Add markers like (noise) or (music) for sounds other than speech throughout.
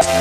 Welcome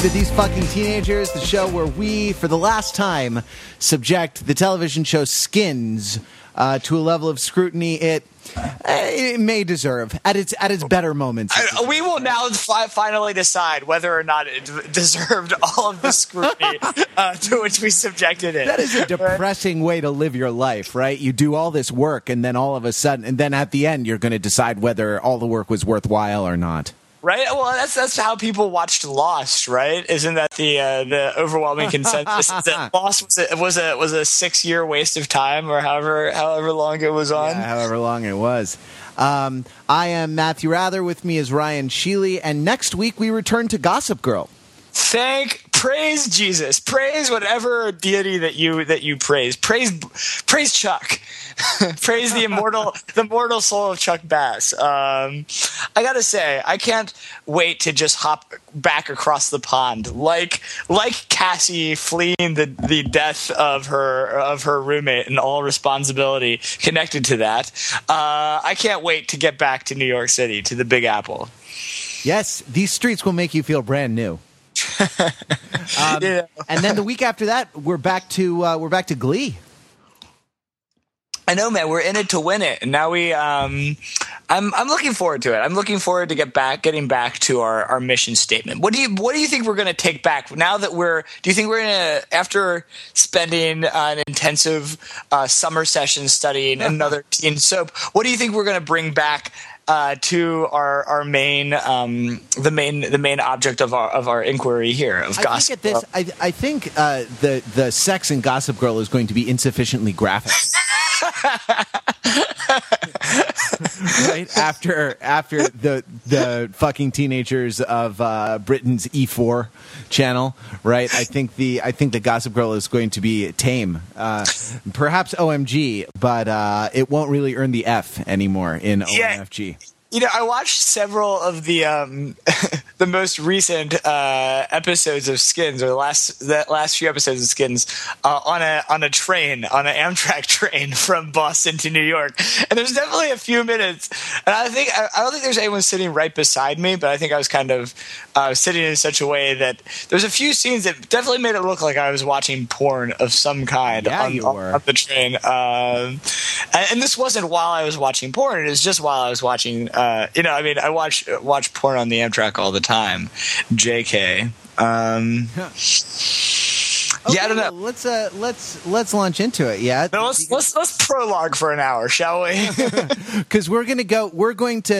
to These Fucking Teenagers, the show where we, for the last time, subject the television show Skins uh, to a level of scrutiny it, uh, it may deserve at its at its better moments. I- we will now fi- finally decide whether or not it d- deserved (laughs) all of the scrutiny uh, to which we subjected it. That is a depressing way to live your life, right? You do all this work, and then all of a sudden, and then at the end, you're going to decide whether all the work was worthwhile or not. Right? Well, that's that's how people watched Lost, right? Isn't that the uh, the overwhelming consensus that (laughs) Lost was a, was a was a six year waste of time, or however however long it was on? Yeah, however long it was. Um, I am Matthew Wrather. With me is Ryan Sheely, and next week we return to Gossip Girl. Thank praise Jesus, praise whatever deity that you that you praise. Praise praise Chuck, (laughs) praise the immortal the mortal soul of Chuck Bass. Um, I gotta say, I can't wait to just hop back across the pond, like like Cassie fleeing the the death of her of her roommate and all responsibility connected to that. Uh, I can't wait to get back to New York City to the Big Apple. Yes, these streets will make you feel brand new. Um, (laughs) Yeah. And then the week after that, we're back to uh, we're back to Glee. I know, man. We're in it to win it, and now we. Um, I'm I'm looking forward to it. I'm looking forward to get back, getting back to our, our mission statement. What do you What do you think we're going to take back now that we're? Do you think we're going to after spending uh, an intensive uh, summer session studying (laughs) another teen soap? What do you think we're going to bring back? Uh, to our our main um, the main the main object of our of our inquiry here of I gossip. think at this, I, I think uh, the the sex in Gossip Girl is going to be insufficiently graphic. (laughs) right after after the the fucking teenagers of uh, Britain's E4 channel, right? I think the I think the Gossip Girl is going to be tame, uh, perhaps OMG, but uh, it won't really earn the F anymore in Yeah. OMFG. You know, I watched several of the um, (laughs) the most recent uh, episodes of Skins, or the last the last few episodes of Skins, uh, on a on a train, on an Amtrak (laughs) train from Boston to New York. And there's definitely a few minutes, and I think I, I don't think there's anyone sitting right beside me, but I think I was kind of uh, sitting in such a way that there's a few scenes that definitely made it look like I was watching porn of some kind Yeah, on, you on- were. on the train. Um, and, and this wasn't while I was watching porn; it was just while I was watching. Uh, you know, I mean, I watch watch porn on the Amtrak all the time. Jk. Um, yeah, I don't know. well, let's uh, let's let's launch into it. Yeah, No, let's let's let's prologue for an hour, shall we? (laughs) (laughs) because we're going to go we're going to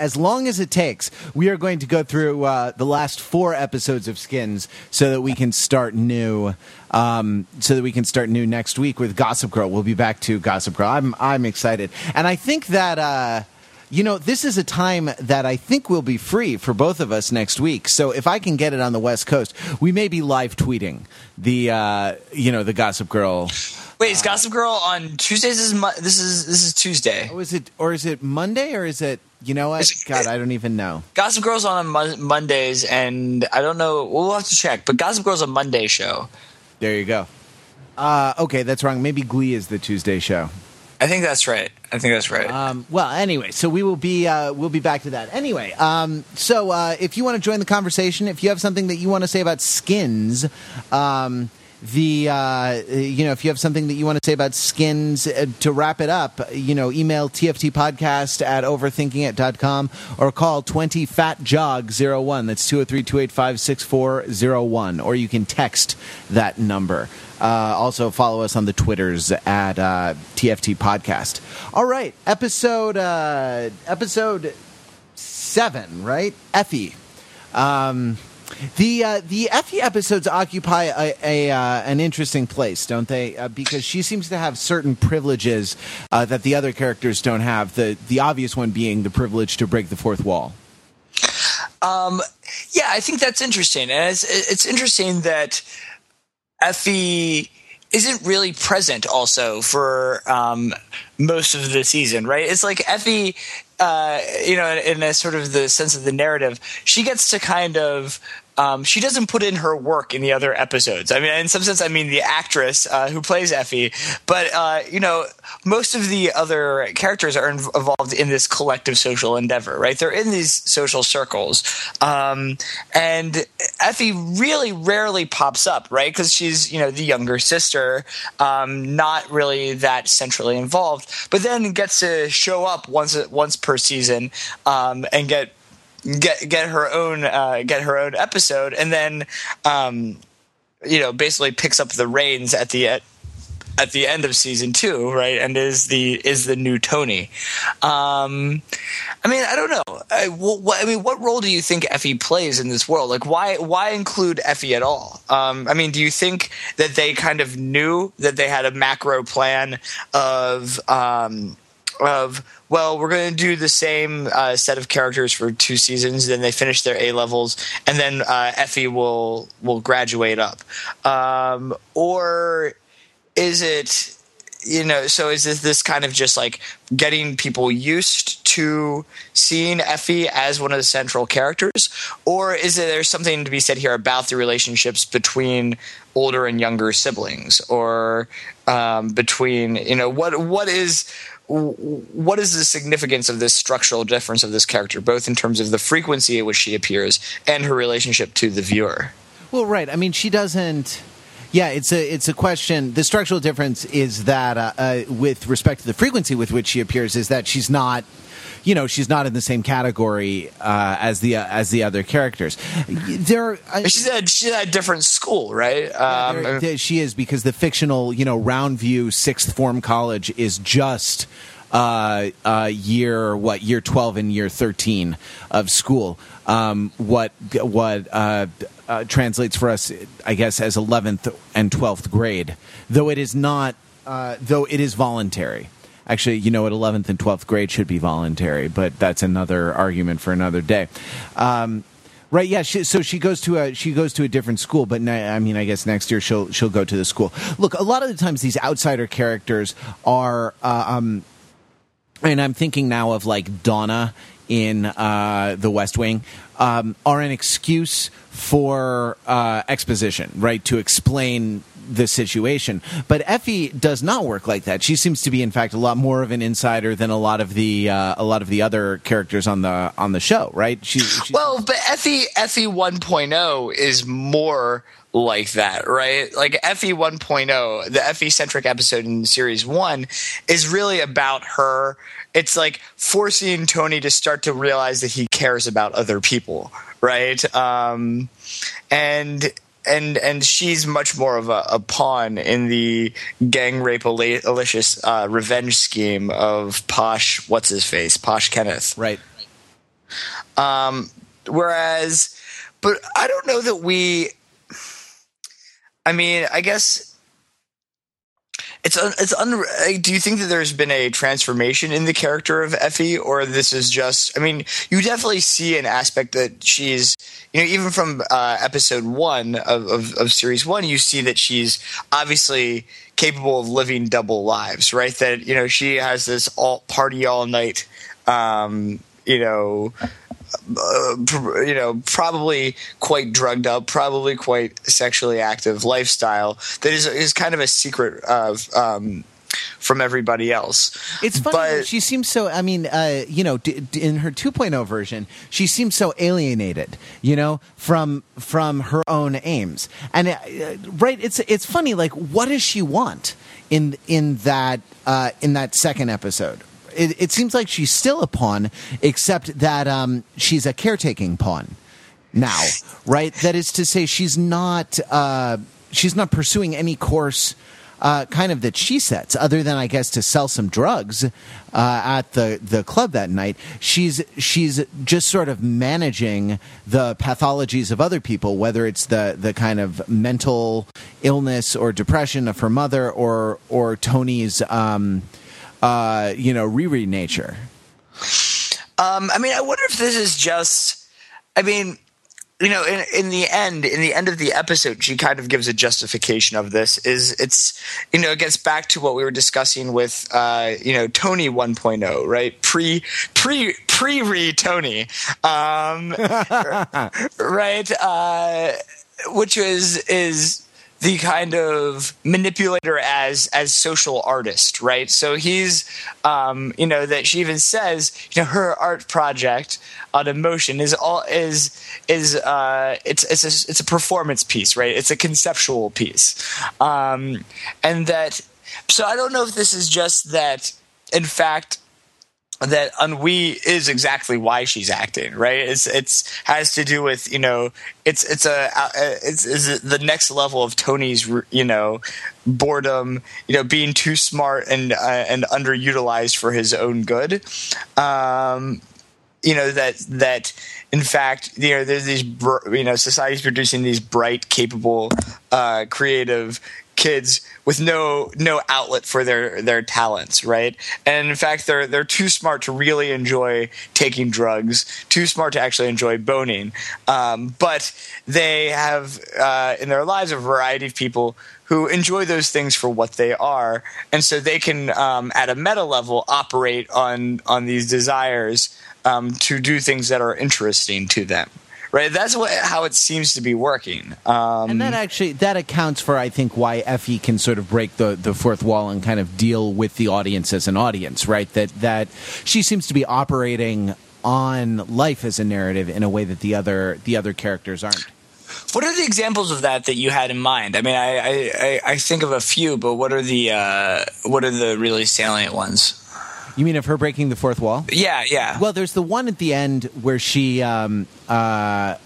as long as it takes we are going to go through uh, the last four episodes of skins so that we can start new um, so that we can start new next week with gossip girl we'll be back to gossip girl i'm i'm excited and i think that uh you know, this is a time that I think will be free for both of us next week. So if I can get it on the West Coast, we may be live tweeting the, uh, you know, the Gossip Girl. Wait, is Gossip Girl on Tuesdays? This is Mo- this is this is Tuesday. Oh, is it, or is it Monday, or is it? You know what? God, I don't even know. Gossip Girl's on Mon- Mondays, and I don't know. We'll have to check. But Gossip Girl's a Monday show. There you go. Uh, okay, that's wrong. Maybe Glee is the Tuesday show. I think that's right. I think that's right. Um, well, anyway, so we will be uh, we'll be back to that. Anyway, um, so uh, if you want to join the conversation, if you have something that you want to say about skins, um, the uh, you know if you have something that you want to say about skins uh, to wrap it up, you know, email tftpodcast at overthinkingit.com or call 20 fat jog 01 that's 203-285-6401 or you can text that number. Uh, also follow us on the Twitters at uh, TFT Podcast. All right, episode uh, episode seven, right? Effie. Um, the uh, the Effie episodes occupy a, a uh, an interesting place, don't they? Uh, because she seems to have certain privileges uh, that the other characters don't have. The the obvious one being the privilege to break the fourth wall. Um, yeah, I think that's interesting, and it's it's interesting that Effie isn't really present also for um, most of the season, right? It's like Effie, uh, you know, in, in a sort of the sense of the narrative, she gets to kind of um, she doesn't put in her work in the other episodes. I mean, in some sense, I mean the actress uh, who plays Effie, but uh, you know, most of the other characters are involved in this collective social endeavor, right? They're in these social circles, um, and Effie really rarely pops up, right? Because she's you know the younger sister, um, not really that centrally involved, but then gets to show up once once per season um, and get get get her own uh, get her own episode, and then um, you know basically picks up the reins at the at, at the end of season two, right? And is the is the new Tony. Um, I mean, I don't know. I, what, I mean, what role do you think Effie plays in this world? Like, why why include Effie at all? Um, I mean, do you think that they kind of knew that they had a macro plan of um, of well, we're going to do the same uh, set of characters for two seasons. Then they finish their A levels, and then uh, Effie will will graduate up. Um, or is it, you know, so is this this kind of just like getting people used to seeing Effie as one of the central characters, or is there something to be said here about the relationships between older and younger siblings, or um, between you know what what is what is the significance of this structural difference of this character, both in terms of the frequency at which she appears and her relationship to the viewer? Well, right. I mean, she doesn't. Yeah, it's a it's a question. The structural difference is that uh, uh, with respect to the frequency with which she appears, is that she's not you know she's not in the same category uh, as the uh, as the other characters. There, uh, she's at she's at a different school, right? Um, there, there, she is because the fictional you know Roundview Sixth Form College is just. Uh, uh, year what year 12 and year 13 of school um, what what uh, uh, translates for us I guess as 11th and 12th grade though it is not uh, though it is voluntary Actually, you know, at 11th and 12th grade should be voluntary, but that's another argument for another day. Um, Right. Yeah. She, so she goes to a she goes to a different school, but I mean, I guess next year she'll she'll go to the school. Look, a lot of the times these outsider characters are, uh, um, and I'm thinking now of like Donna in uh, The West Wing, um, are an excuse for uh, exposition, right? To explain the situation. But Effie does not work like that. She seems to be, in fact, a lot more of an insider than a lot of the uh, a lot of the other characters on the on the show. Right? She, well, but Effie Effie 1.0 is more like that, right? Like Effie 1.0, the Effie centric episode in series one is really about her. It's like forcing Tony to start to realize that he cares about other people, right? Um, and and and she's much more of a, a pawn in the gang rape alicious uh, revenge scheme of Posh. What's his face? Posh Kenneth. Right. Um. Whereas, but I don't know that we. I mean, I guess it's un, it's un, do you think that there's been a transformation in the character of Effie or this is just I mean you definitely see an aspect that she's you know even from uh, episode 1 of, of, of series 1 you see that she's obviously capable of living double lives right? That you know she has this all party all night um, you know uh, you know, probably quite drugged up, probably quite sexually active lifestyle that is is kind of a secret of. Um, from everybody else. It's funny. But, she seems so. I mean, uh, you know, d- d- in her 2.0 version, she seems so alienated. You know, from from her own aims. And uh, right, it's it's funny. Like, what does she want in in that uh, in that second episode? It, it seems like she's still a pawn, except that um, she's a caretaking pawn now, right? That is to say, she's not uh, she's not pursuing any course. Uh, kind of that she sets, other than I guess to sell some drugs uh, at the, the club that night. She's she's just sort of managing the pathologies of other people, whether it's the the kind of mental illness or depression of her mother, or or Tony's. Um, uh, you know, Riri nature? Um, I mean, I wonder if this is just. I mean, you know, in, in the end, in the end of the episode, she kind of gives a justification of this. Is it's you know it gets back to what we were discussing with uh, you know Tony 1.0, right? Pre pre pre re Tony, um, (laughs) right? Uh, which is is the kind of manipulator as as social artist, right? So he's, um, you know, that she even says, you know, her art project on emotion is all is is uh, it's it's a, it's a performance piece, right? It's a conceptual piece, um, and that. So I don't know if this is just that. In fact, that ennui is exactly why she's acting right? It's it's has to do with you know it's it's a it's is the next level of tony's you know boredom you know being too smart and uh, and underutilized for his own good. Um you know that that in fact you know there's these you know society's producing these bright capable uh creative kids with no no outlet for their their talents, right? And in fact, they're they're too smart to really enjoy taking drugs, too smart to actually enjoy boning. Um, but they have uh, in their lives a variety of people who enjoy those things for what they are, and so they can, um, at a meta level, operate on on these desires um, to do things that are interesting to them right? That's what, how it seems to be working. Um, and that actually that accounts for I think why Effie can sort of break the the fourth wall and kind of deal with the audience as an audience, right? That that she seems to be operating on life as a narrative in a way that the other the other characters aren't. What are the examples of that that you had in mind? I mean, I I, I think of a few, but what are the uh, what are the really salient ones? You mean of her breaking the fourth wall? Yeah, yeah. Well, there's the one at the end where she um, uh,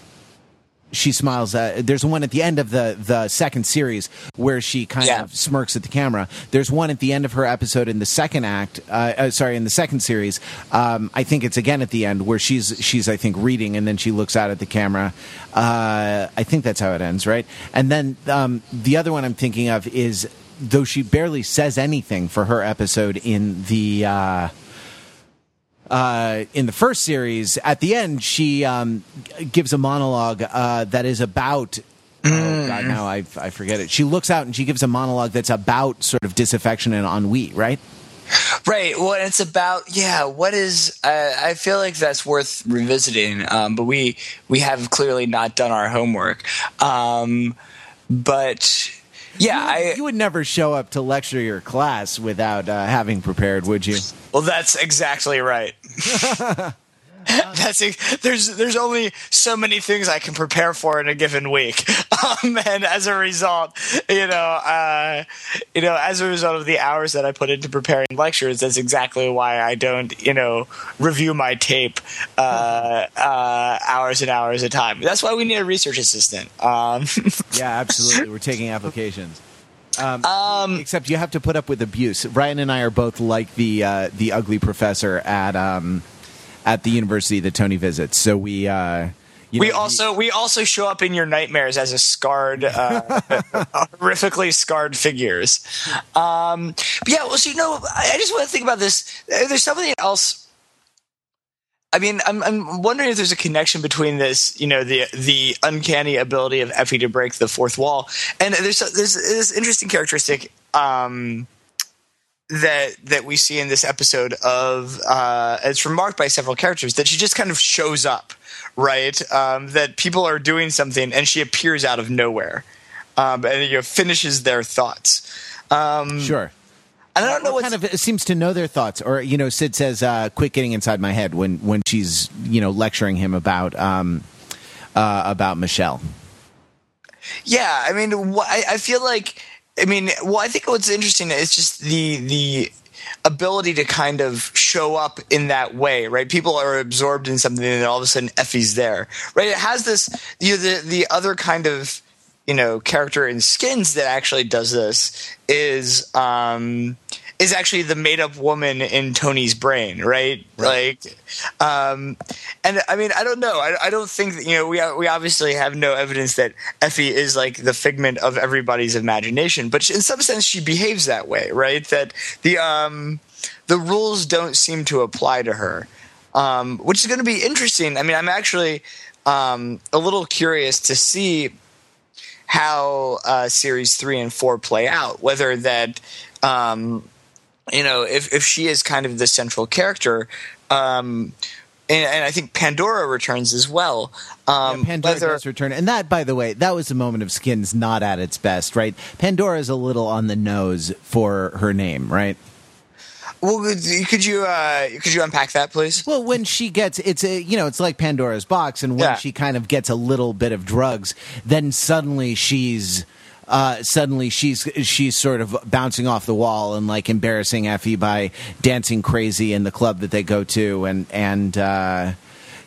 she smiles. Uh, there's one at the end of the the second series where she kind Yeah. of smirks at the camera. There's one at the end of her episode in the second act. Uh, uh, sorry, in the second series. Um, I think it's again at the end where she's she's I think reading and then she looks out at the camera. Uh, I think that's how it ends, right? And then um, the other one I'm thinking of is though she barely says anything for her episode in the. Uh, uh, in the first series, at the end, she um, gives a monologue uh, that is about. Oh God! Now I I forget it. She looks out and she gives a monologue that's about sort of disaffection and ennui, right? Right. Well, it's about yeah. What is? Uh, I feel like that's worth revisiting. Um, but we we have clearly not done our homework. Um, but yeah, I you would never show up to lecture your class without uh, having prepared, would you? Well, that's exactly right. (laughs) (laughs) that's there's there's only so many things I can prepare for in a given week, (laughs) um, and as a result, you know, uh, you know, as a result of the hours that I put into preparing lectures, that's exactly why I don't, you know, review my tape uh, uh, hours and hours at a time. That's why we need a research assistant. Um, (laughs) Yeah, absolutely. We're taking applications. Um, except you have to put up with abuse. Ryan and I are both like the uh, the ugly professor at um, at the university that Tony visits. So we uh, you we know, also we also show up in your nightmares as a scarred, uh, (laughs) horrifically scarred figures. Um, but yeah, well, so you know, I I just want to think about this. Uh, There's something else. I mean, I'm I'm wondering if there's a connection between this, you know, the the uncanny ability of Effie to break the fourth wall, and there's there's this interesting characteristic. Um, that that we see in this episode of uh, it's remarked by several characters that she just kind of shows up, right? Um, that people are doing something and she appears out of nowhere, um, and you know, finishes their thoughts. Um, sure. and I don't know What what kind of seems to know their thoughts, or you know, Sid says, uh, "Quit getting inside my head" when when she's you know lecturing him about um, uh, about Michelle. Yeah, I mean, wh- I, I feel like, I mean, well, I think what's interesting is just the the ability to kind of show up in that way, right? People are absorbed in something, and all of a sudden, Effie's there, right? It has this, you know, the the other kind of, you know, character in Skins that actually does this is. um is actually the made up woman in Tony's brain, right? Like, um, and I mean, I don't know. I, I don't think that, you know, we, we obviously have no evidence that Effie is like the figment of everybody's imagination, but in some sense she behaves that way, right? That the, um, the rules don't seem to apply to her, um, which is going to be interesting. I mean, I'm actually, um, a little curious to see how uh, series three and four play out. Whether that, um, you know, if if she is kind of the central character. Um, and, and, I think Pandora returns as well. Um, yeah, Pandora whether, does return, and that, by the way, that was a moment of Skins not at its best, right? Pandora is a little on the nose for her name, right? Well, could you uh, could you unpack that, please? Well, when she gets it's a you know it's like Pandora's box, and when yeah. she kind of gets a little bit of drugs, then suddenly she's. Uh, suddenly she's she's sort of bouncing off the wall and like embarrassing Effie by dancing crazy in the club that they go to and and uh,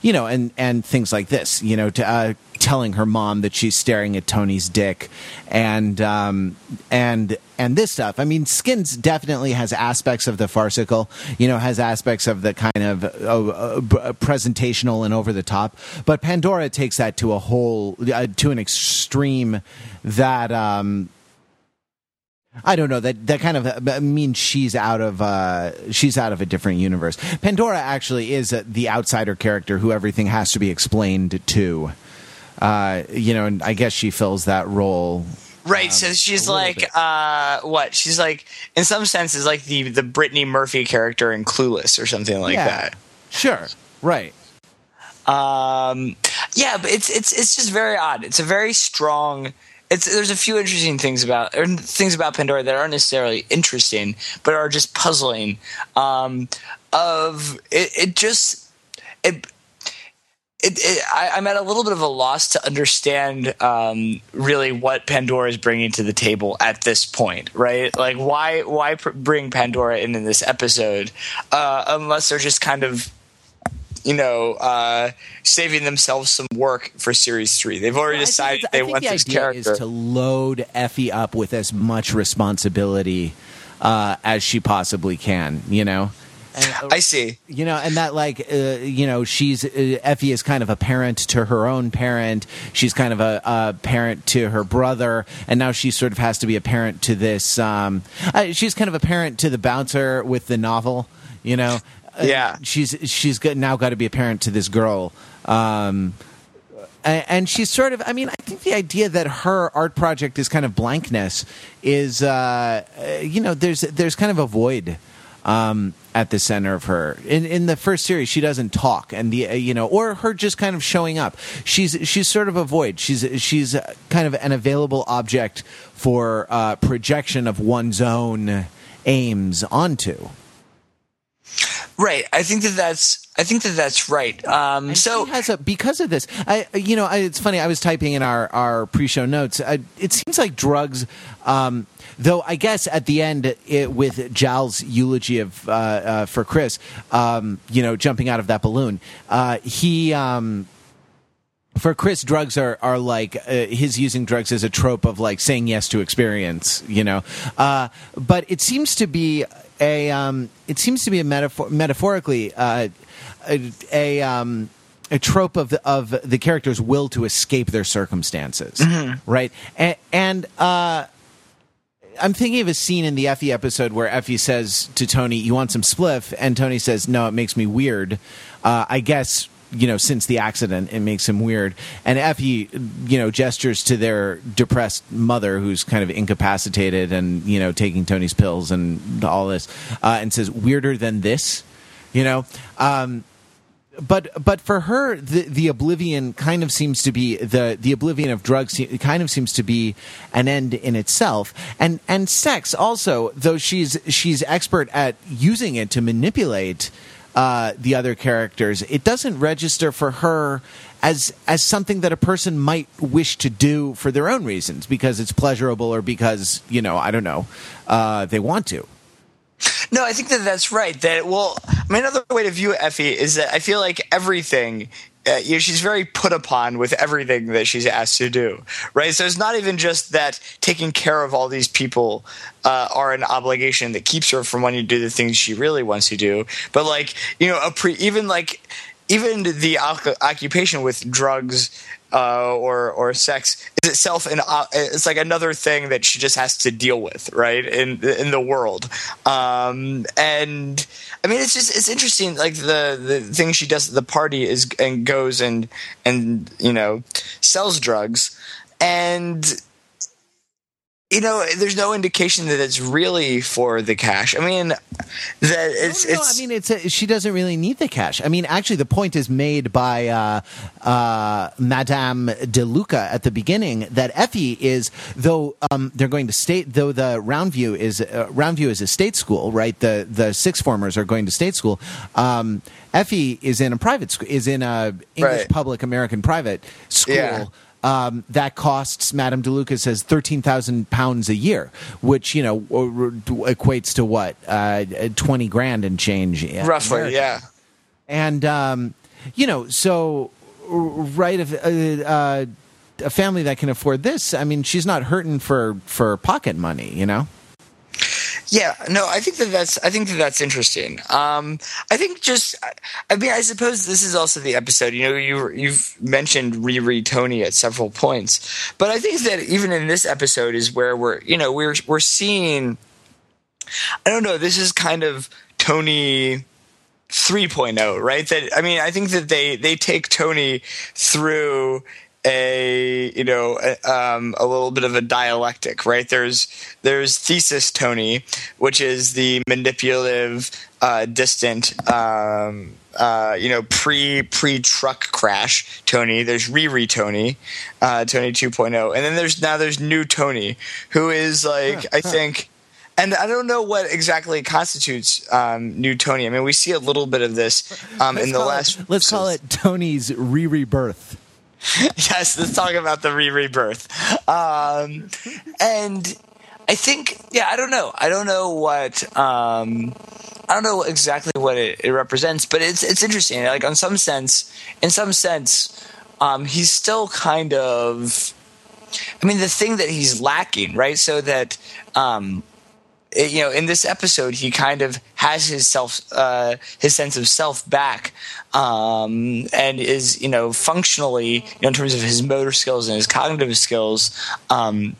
you know and and things like this you know to uh, telling her mom that she's staring at Tony's dick, and um, and and this stuff. I mean, Skins definitely has aspects of the farcical. You know, has aspects of the kind of uh, uh, presentational and over the top. But Pandora takes that to a whole uh, to an extreme that. Um, I don't know that that kind of uh, means she's out of uh, she's out of a different universe. Pandora actually is uh, the outsider character who everything has to be explained to uh, you know, and I guess she fills that role. Right, um, so she's like, uh, what? She's like, in some senses, like the the Brittany Murphy character in Clueless or something like yeah, that. Sure, right. Um, yeah, but it's it's it's just very odd. It's a very strong. It's, there's a few interesting things about or things about Pandora that aren't necessarily interesting, but are just puzzling. Um, of it, it just it it, it, I, am at a little bit of a loss to understand um, really what Pandora is bringing to the table at this point, right? Like, why why pr- bring Pandora in in this episode uh, unless they're just kind of you know, uh, saving themselves some work for series three. They've already well, decided they want the this character. Is to load Effie up with as much responsibility uh, as she possibly can. You know, and, I see. You know, and that like uh, you know, she's uh, Effie is kind of a parent to her own parent. She's kind of a, a, parent to her brother, and now she sort of has to be a parent to this. Um, uh, she's kind of a parent to the bouncer with the novel. You know, uh, yeah. she's she's got, now got to be a parent to this girl. Um, and she's sort of i mean i think the idea that her art project is kind of blankness is uh, you know there's there's kind of a void um, at the center of her. In in the first series, she doesn't talk, and the uh, you know, or her just kind of showing up. She's she's sort of a void. She's she's kind of an available object for uh, projection of one's own aims onto. Right. I think that that's. I think that that's right. Um, so has a, because of this, I you know I, it's funny. I was typing in our our pre-show notes. I, it seems like drugs. Um, though I guess at the end, it, with Jal's eulogy of uh, uh, for Chris, um, you know, jumping out of that balloon, uh, he. Um, for Chris, drugs are are like uh, his using drugs as a trope of like saying yes to experience, you know. Uh, but it seems to be a um, it seems to be a metaphor metaphorically uh, a, a um, a trope of the, of the character's will to escape their circumstances, mm-hmm. right? And, and uh, I'm thinking of a scene in the Effie episode where Effie says to Tony, "You want some spliff?" and Tony says, "No, it makes me weird." Uh, I guess you know, since the accident, it makes him weird. And Effie, you know, gestures to their depressed mother, who's kind of incapacitated and you know taking Tony's pills and all this, uh, and says, "Weirder than this," you know. Um, but but for her, the the oblivion kind of seems to be the the oblivion of drugs. kind of seems to be an end in itself, and and sex also. Though she's she's expert at using it to manipulate uh, the other characters, it doesn't register for her as as something that a person might wish to do for their own reasons because it's pleasurable or because you know I don't know uh, they want to. No, I think that that's right. That well, I mean, another way to view Effie is that I feel like everything uh, you know, she's very put upon with everything that she's asked to do, right? So it's not even just that taking care of all these people uh, are an obligation that keeps her from wanting to do the things she really wants to do, but like you know, pre even like even the occupation with drugs uh, or or sex is itself an uh, it's like another thing that she just has to deal with right in in the world um, and I mean it's just it's interesting like the the thing she does at the party is and goes and and you know sells drugs. And you know, there's no indication that it's really for the cash. I mean, that it's. No, it's I mean, it's a, she doesn't really need the cash. I mean, actually, the point is made by uh, uh, Madame De Luca at the beginning that Effie is, though um, they're going to state, though the Roundview is uh, Roundview is a state school, right? The the six formers are going to state school. Um, Effie is in a private school, is in a English Right. public American private school. Yeah. Um, that costs Madame DeLuca says thirteen thousand pounds a year, which you know equates to what uh, twenty grand and change, in roughly, America. yeah. And um, you know, so right, if uh, uh, a family that can afford this, I mean, she's not hurting for for pocket money, you know. Yeah, no, I think that that's I think that that's interesting. Um, I think just I mean I suppose this is also the episode. You know, you you've mentioned Riri Tony at several points, but I think that even in this episode is where we're you know we're we're seeing. I don't know. This is kind of Tony 3.0, right? That I mean, I think that they they take Tony through a you know a, um, a little bit of a dialectic, right? There's there's thesis Tony, which is the manipulative, uh, distant. Um, uh, you know, pre pre truck crash Tony. There's Riri Tony, uh, Tony 2.0, and then there's now there's new Tony, who is like I think and I don't know what exactly constitutes um, new Tony. I mean, we see a little bit of this um, in the it- last. let's call it Tony's re-rebirth. (laughs) yes. Let's talk about the re rebirth. Um, and I think, yeah, I don't know. I don't know what. Um, I don't know exactly what it, it represents, but it's it's interesting. Like, on some sense, in some sense, um, he's still kind of. I mean, the thing that he's lacking, right? So that um, you know, in this episode, he kind of has his self, uh, his sense of self back, um, and is you know functionally, you know, in terms of his motor skills and his cognitive skills, um,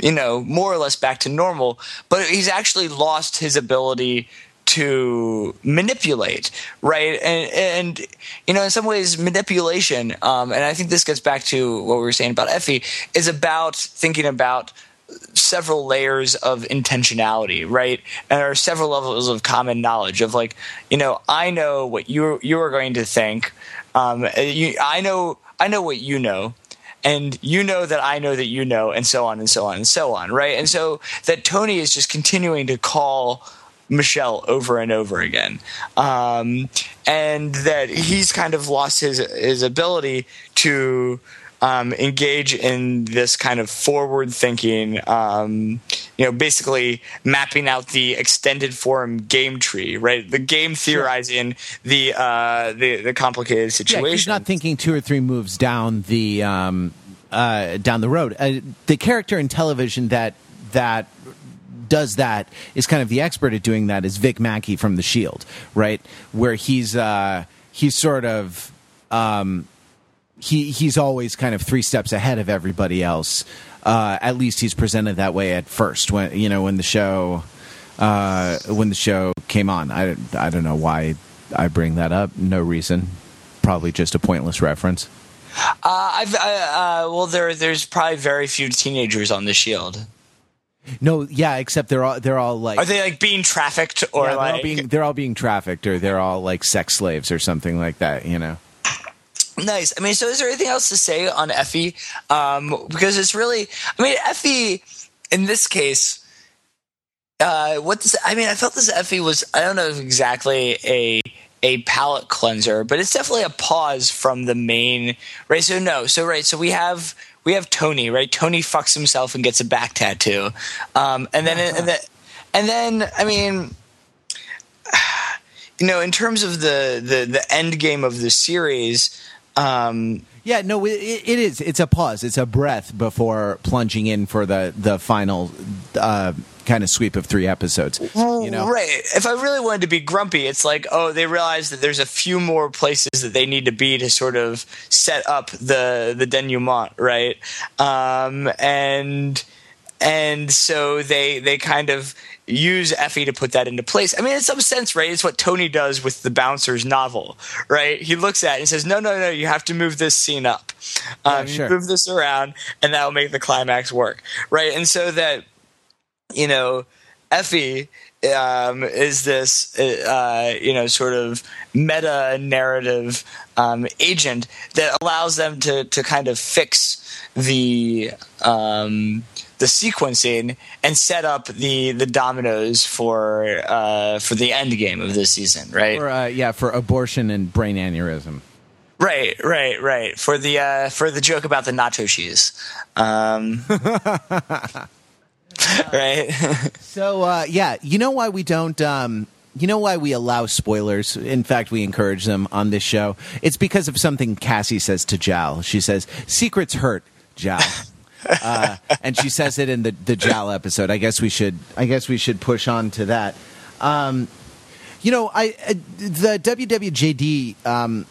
you know, more or less back to normal. But he's actually lost his ability to manipulate, right? And and you know, in some ways, manipulation. Um, and I think this gets back to what we were saying about Effie is about thinking about several layers of intentionality, right? And there are several levels of common knowledge of like, you know, I know what you you are going to think. Um, you, I know I know what you know, and you know that I know that you know, and so on and so on and so on, right? And so that Tony is just continuing to call Michelle over and over again, um, and that he's kind of lost his his ability to um, engage in this kind of forward thinking, um, you know, basically mapping out the extended form game tree, right? The game theorizing the uh, the the complicated Yeah, situation. he's not thinking two or three moves down the um, uh, down the road. Uh, the character in television that that does that is kind of the expert at doing that is Vic Mackey from The Shield, right? Where he's uh, he's sort of um, he he's always kind of three steps ahead of everybody else. Uh, at least he's presented that way at first when you know when the show uh, when the show came on. I I don't know why I bring that up. No reason. Probably just a pointless reference. Uh, I've uh, uh, well, there there's probably very few teenagers on the Shield. No, yeah, except they're all they're all like Are they like being trafficked or yeah, they're, all like? being, they're all being trafficked or they're all like sex slaves or something like that. You know. Nice. I mean, so is there anything else to say on Effie? Um, because it's really, I mean, Effie in this case, uh, what does I mean? I felt this Effie was I don't know exactly a a palate cleanser, but it's definitely a pause from the main right. So no, so right, so we have we have Tony, right? Tony fucks himself and gets a back tattoo, um, and then and then and then I mean (sighs) you know, in terms of the the the end game of the series, um, Yeah, no, it, it is. It's a pause. It's a breath before plunging in for the the final uh, kind of sweep of three episodes. You know, Right. If I really wanted to be grumpy, it's like, oh, they realize that there's a few more places that they need to be to sort of set up the the denouement, right? Um, and and so they they kind of use Effie to put that into place. I mean, in some sense, right? It's what Tony does with the Bouncers novel, right? He looks at it and says, "No, no, no, you have to move this scene up, um, Yeah, sure. move this around, and that will make the climax work, right?" And so that you know, Effie um, is this, uh, you know, sort of meta narrative um, agent that allows them to to kind of fix the um, the sequencing and set up the the dominoes for uh, for the end game of this season, right? for uh, yeah, for abortion and brain aneurysm. Right, right, right. For the uh, for the joke about the nacho cheese, um, (laughs) right? (laughs) So uh, yeah, you know why we don't. Um, you know why we allow spoilers? In fact, we encourage them on this show. It's because of something Cassie says to Jal. She says, "Secrets hurt, Jal," (laughs) uh, and she says it in the the Jal episode. I guess we should. I guess we should push on to that. Um, you know, I uh, the WWJD um,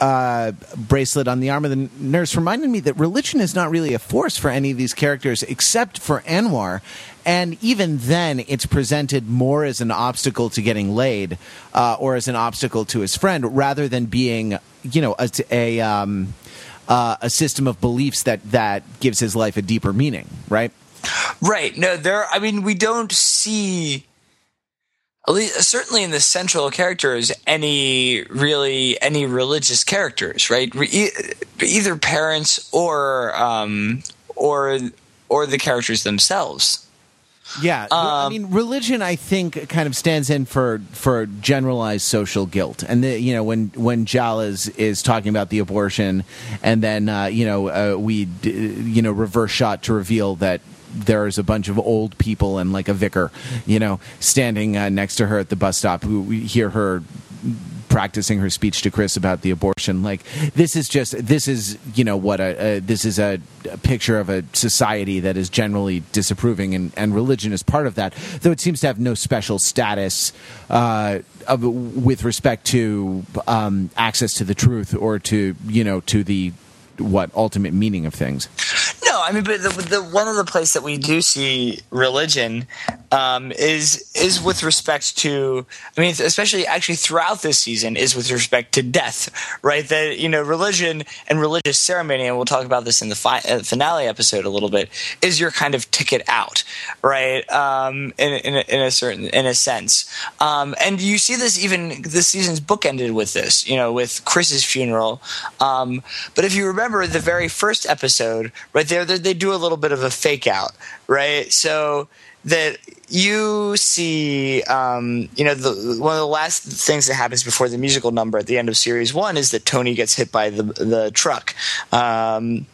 uh, bracelet on the arm of the nurse reminded me that religion is not really a force for any of these characters except for Anwar. And even then, it's presented more as an obstacle to getting laid uh, or as an obstacle to his friend rather than being, you know, a, a, um, uh, a system of beliefs that, that gives his life a deeper meaning, right? Right. No, there. I mean, we don't see, at least, certainly in the central characters, any really any religious characters. Right. Either parents or um, or or the characters themselves. Yeah, I Um, mean, religion. I think kind of stands in for for generalized social guilt, and the, you know when when Jal is is talking about the abortion, and then uh, you know uh, we d- you know reverse shot to reveal that there's a bunch of old people and like a vicar, you know, standing uh, next to her at the bus stop who hear her practicing her speech to Chris about the abortion. Like this is just this is you know what a, a this is a, a picture of a society that is generally disapproving, and, and religion is part of that. Though it seems to have no special status uh, of, with respect to um, access to the truth or to you know to the what ultimate meaning of things. I mean, but the, the one of the place that we do see religion um, is is with respect to. I mean, especially actually throughout this season is with respect to death, right? That you know, religion and religious ceremony, and we'll talk about this in the fi- uh, finale episode a little bit, is your kind of ticket out, right? Um, in, in, a, in a certain in a sense, um, and you see this even this season's bookended with this, you know, with Chris's funeral. Um, but if you remember the very first episode, right there, they, they do a little bit of a fake out, right? So that you see, um, you know, the, one of the last things that happens before the musical number at the end of series one is that Tony gets hit by the the truck. Um,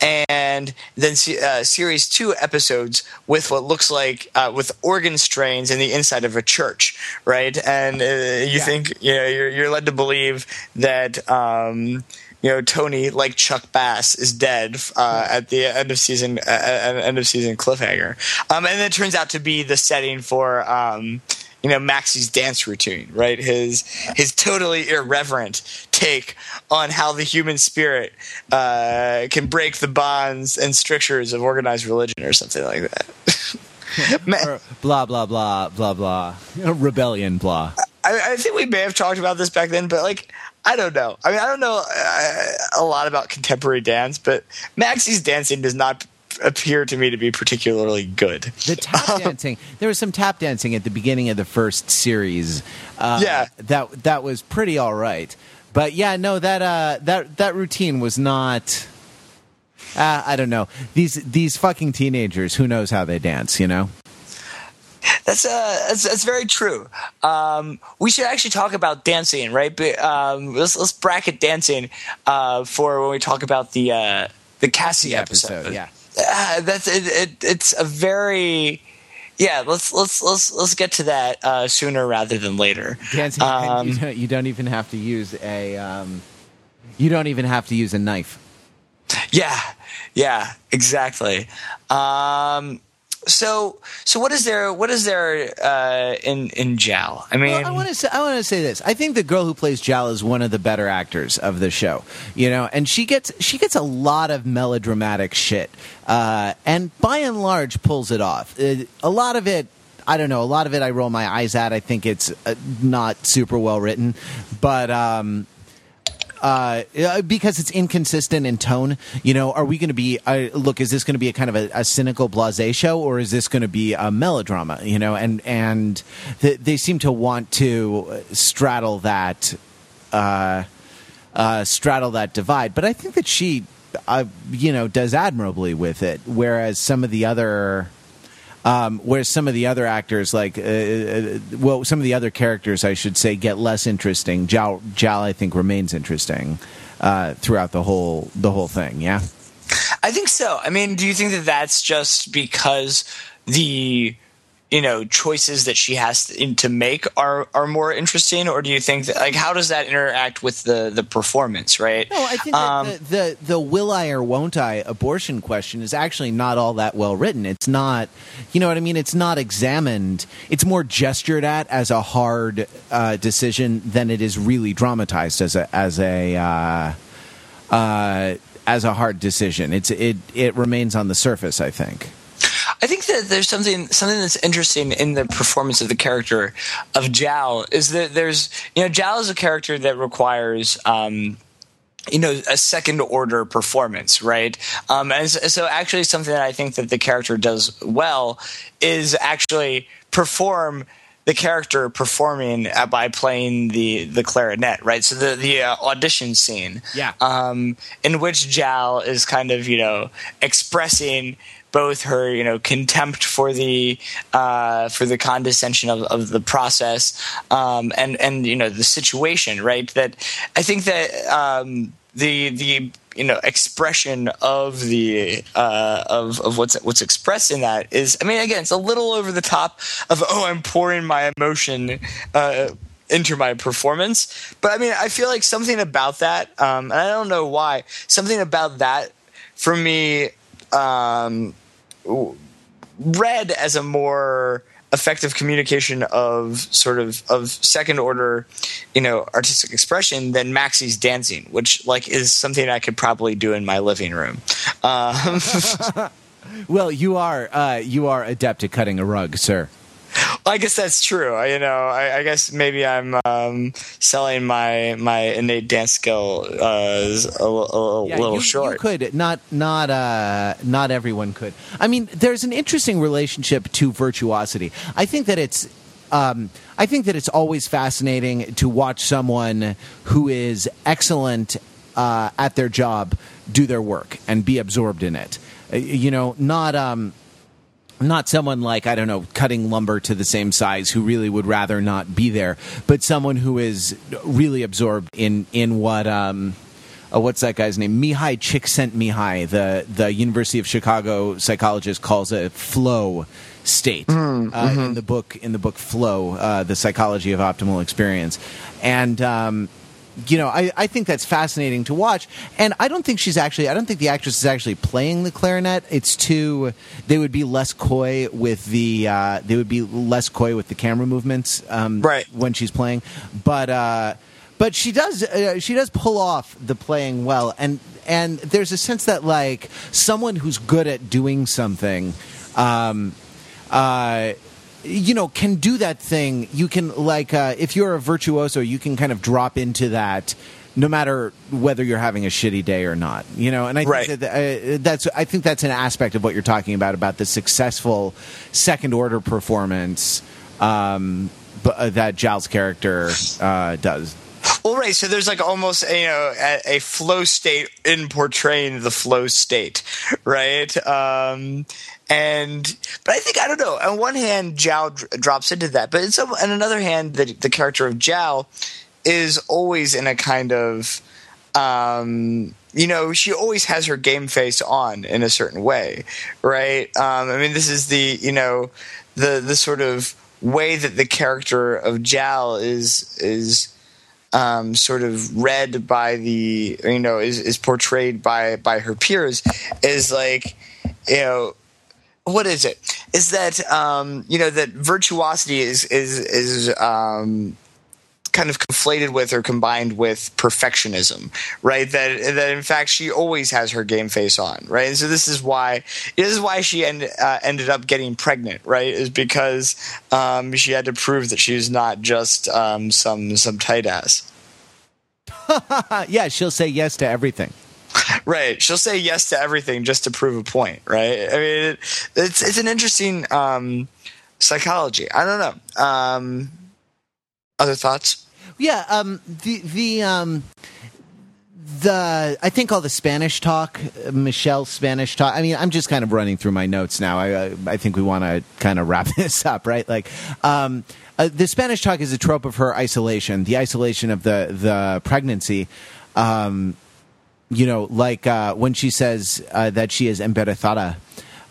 and then uh, series two episodes with what looks like uh, with organ strains in the inside of a church, right? And uh, you think you know you're, you're led to believe that um, you know Tony, like Chuck Bass, is dead uh, at the end of season uh, end of season cliffhanger, um, and then it turns out to be the setting for. Um, you know Maxie's dance routine, right? His his totally irreverent take on how the human spirit uh, can break the bonds and strictures of organized religion, or something like that. (laughs) Blah blah blah blah blah rebellion blah. I, I think we may have talked about this back then, but like I don't know. I mean, I don't know uh, a lot about contemporary dance, but Maxie's dancing does not appear to me to be particularly good. The tap dancing. There was some tap dancing at the beginning of the first series. Uh, Yeah. that that was pretty all right. But yeah, no, that uh, that that routine was not. Uh, I don't know these these fucking teenagers. Who knows how they dance? You know. That's uh, that's, that's very true. Um, we should actually talk about dancing, right? But, um, let's let's bracket dancing uh, for when we talk about the uh, the Cassie episode. yeah. uh, that's it, it. It's a very yeah. Let's let's let's let's get to that uh, sooner rather than later. Dancing. Um, you, don't, you don't even have to use a. Um, you don't even have to use a knife. Yeah, yeah, exactly. Um, so so what is there what is there uh, in in Jal? I mean, Well, I want to say I want to say this. I think the girl who plays Jal is one of the better actors of the show. You know, and she gets she gets a lot of melodramatic shit, uh, and by and large pulls it off. Uh, a lot of it. I don't know. A lot of it I roll my eyes at. I think it's uh, not super well written, but um, uh, uh, because it's inconsistent in tone. You know, are we going to be? Uh, look, is this going to be a kind of a, a cynical blase show, or is this going to be a melodrama? You know, and and th- they seem to want to straddle that, uh, uh, straddle that divide. But I think that she, uh, you know, does admirably with it. Whereas some of the other. Um, whereas some of the other actors, like, uh, uh, well, some of the other characters, I should say, get less interesting. Jal, Jal I think, remains interesting uh, throughout the whole the whole thing. Yeah. I think so. I mean, do you think that that's just because the you know choices that she has to, to make are are more interesting, or do you think that like how does that interact with the the performance? Right. No, I think Um, that the, the the will I or won't I abortion question is actually not all that well written. It's not, you know what I mean. It's not examined. It's more gestured at as a hard uh, decision than it is really dramatized as a as a uh, uh, as a hard decision. It's it it remains on the surface. I think. I think that there's something something that's interesting in the performance of the character of Jal is that there's you know Jal is a character that requires um, you know a second order performance right? Um, and so, so actually something that I think that the character does well is actually perform the character performing uh, by playing the the clarinet right? So the the uh, audition scene. Yeah. um, in which Jal is kind of you know expressing both her you know contempt for the uh, for the condescension of, of the process um, and and you know the situation right? That I think that um, the the you know expression of the uh, of of what's what's expressed in that is I mean again it's a little over the top of oh I'm pouring my emotion uh, into my performance. But I mean I feel like something about that um, and I don't know why something about that for me um, read as a more effective communication of sort of of second order you know artistic expression than Maxxie's dancing which like is something I could probably do in my living room um, (laughs) (laughs) Well, you are uh, you are adept at cutting a rug, sir. (laughs) I guess that's true. I- You know, I, I guess maybe I'm um, selling my my innate dance skill uh, a, a, a Yeah, little you, short. You could not not uh, not everyone could. I mean, there's an interesting relationship to virtuosity. I think that it's. Um, I think that it's always fascinating to watch someone who is excellent uh, at their job do their work and be absorbed in it. Uh, You know, not um, not someone like I don't know cutting lumber to the same size who really would rather not be there, but someone who is really absorbed in in what um, uh, what's that guy's name? Mihaly Csikszentmihalyi, the the University of Chicago psychologist calls a flow state uh, in the book in the book Flow, uh, the psychology of optimal experience, and. Um, you know, I, I think that's fascinating to watch. And I don't think she's actually, I don't think the actress is actually playing the clarinet. It's too, they would be less coy with the, uh, they would be less coy with the camera movements um, Right. when she's playing. But, uh, but she does, uh, she does pull off the playing well. And, and there's a sense that like someone who's good at doing something, um, uh, you know, can do that thing. You can like uh, if you're a virtuoso, you can kind of drop into that. No matter whether you're having a shitty day or not, you know, and I Right. think that uh, that's I think that's an aspect of what you're talking about about the successful second order performance um, b- uh, that Jal's character uh, does. Well, right. So there's like almost you know a, a flow state in portraying the flow state, right? Um, and but I think I don't know. On one hand, Jal dr- drops into that, but it's, on another hand, the the character of Jal is always in a kind of um, you know, she always has her game face on in a certain way, right? Um, I mean, this is the you know the the sort of way that the character of Jal is is um, sort of read by the you know is, is portrayed by by her peers is like you know what is it? Is that um, you know that virtuosity is is is um, kind of conflated with or combined with perfectionism, right? That that in fact she always has her game face on, right? And so this is why this is why she end, uh, ended up getting pregnant, right? Is because um, she had to prove that she was not just um, some some tight ass. (laughs) yeah, she'll say yes to everything. (laughs) Right, she'll say yes to everything just to prove a point, right? I mean, it, it's it's an interesting um, psychology. I don't know. Um, other thoughts? Yeah, um, the the um, the I think all the Spanish talk, Michelle's Spanish talk. I mean, I'm just kind of running through my notes now. I uh, I think we want to kind of wrap (laughs) this up, right? Like, um, uh, the Spanish talk is a trope of her isolation, the isolation of the the pregnancy. Um, you know, like uh, when she says uh, that she is embarazada.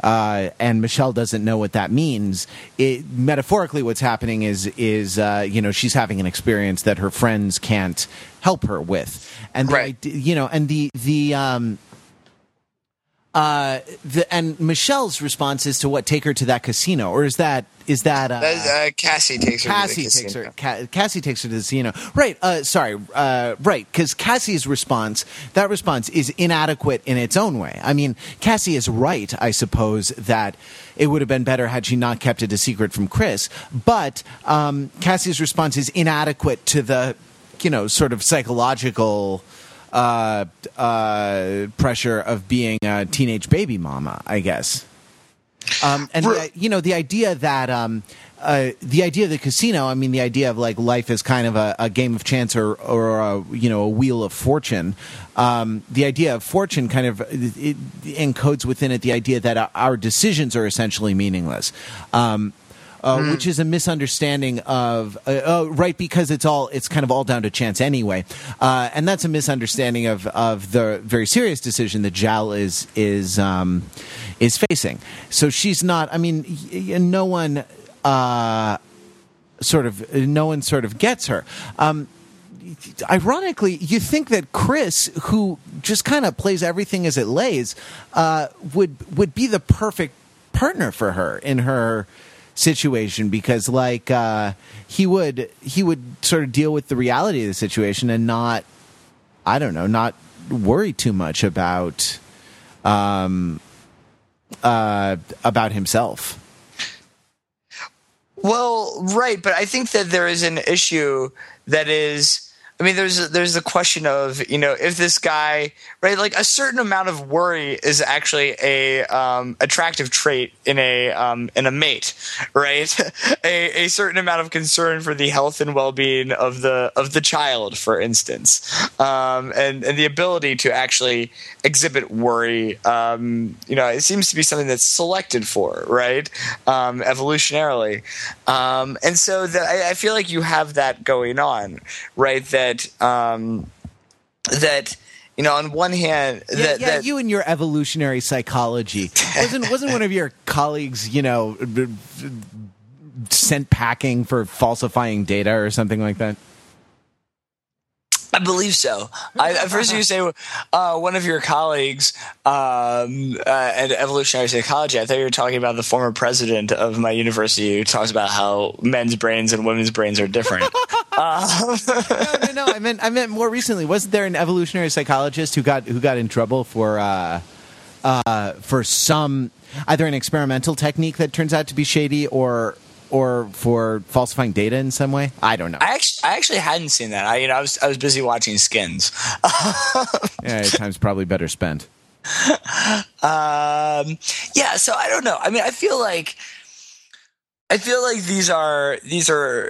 Uh, and Michelle doesn't know what that means. It, metaphorically, what's happening is is uh, you know she's having an experience that her friends can't help her with, and the, Right. you know, and the the um, uh, the and Michelle's response is to what take her to that casino, or is that is that uh, That, uh, Cassie takes her. Cassie to the takes her. Ca- Cassie takes her to the casino. Right. Uh, sorry. Uh, right. Because Cassie's response, that response is inadequate in its own way. I mean, Cassie is right. I suppose that it would have been better had she not kept it a secret from Chris. But um, Cassie's response is inadequate to the, you know, sort of psychological. Uh, uh, pressure of being a teenage baby mama, I guess. Um, and the, you know the idea that um, uh, the idea of the casino. I mean, the idea of like life is kind of a, a game of chance or or a, you know a wheel of fortune. Um, the idea of fortune kind of encodes within it the idea that our- our decisions are essentially meaningless. Um, uh, which is a misunderstanding of uh, uh, right because it's all it's kind of all down to chance anyway, uh, and that's a misunderstanding of of the very serious decision that Jal is is um, is facing. So she's not. I mean, no one. Uh, sort of no one sort of gets her um, ironically, you think that Chris, who just kind of plays everything as it lays, uh, would would be the perfect partner for her in her situation because, like, uh, he would he would sort of deal with the reality of the situation and not, I don't know, not worry too much about, um, uh, about himself. Well, right, but I think that there is an issue that is. I mean, there's there's the question of you know if this guy right like a certain amount of worry is actually a um, attractive trait in a um, in a mate, right? (laughs) a, a certain amount of concern for the health and well being of the of the child, for instance, um, and and the ability to actually exhibit worry. Um, you know, it seems to be something that's selected for, right? Um, evolutionarily, um, and so that I, I feel like you have that going on, right? That um, that you know, on one hand, Yeah, that, yeah that you and your evolutionary psychology wasn't wasn't one of your colleagues, you know, sent packing for falsifying data or something like that? I believe so. I, at first, you say uh, one of your colleagues um, uh, at evolutionary psychology. I thought you were talking about the former president of my university who talks about how men's brains and women's brains are different. um, (laughs) No, no, no. I meant I meant more recently. Wasn't there an evolutionary psychologist who got who got in trouble for uh, uh, for some either an experimental technique that turns out to be shady or or for falsifying data in some way? I don't know. I actually, I actually hadn't seen that. I, you know, I was, I was busy watching Skins. (laughs) yeah, time's probably better spent. Um, yeah, so I don't know. I mean, I feel like I feel like these are these are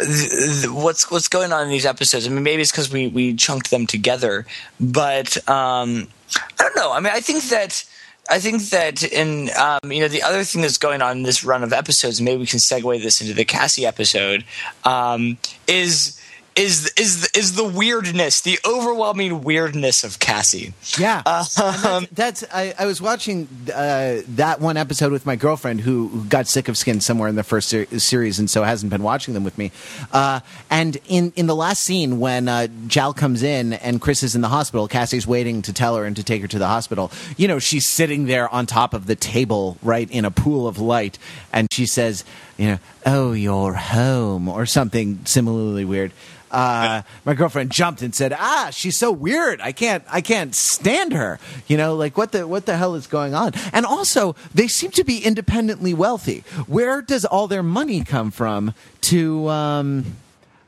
th- th- what's what's going on in these episodes. I mean, maybe it's because we we chunked them together, but um, I don't know. I mean, I think that. I think that in um, you know the other thing that's going on in this run of episodes, maybe we can segue this into the Cassie episode, um, is is is is the weirdness, the overwhelming weirdness of Cassie. Yeah, Uh, that's, that's I, I was watching uh, that one episode with my girlfriend who, who got sick of Skin somewhere in the first ser- series, and so hasn't been watching them with me. Uh, and in in the last scene when uh, Jal comes in and Chris is in the hospital, Cassie's waiting to tell her and to take her to the hospital. You know, she's sitting there on top of the table, right in a pool of light, and she says, "You know, oh, you're home," or something similarly weird uh, my girlfriend jumped and said, "Ah, she's so weird. I can't, I can't stand her. You know, like what the what the hell is going on?" And also, they seem to be independently wealthy. Where does all their money come from to um,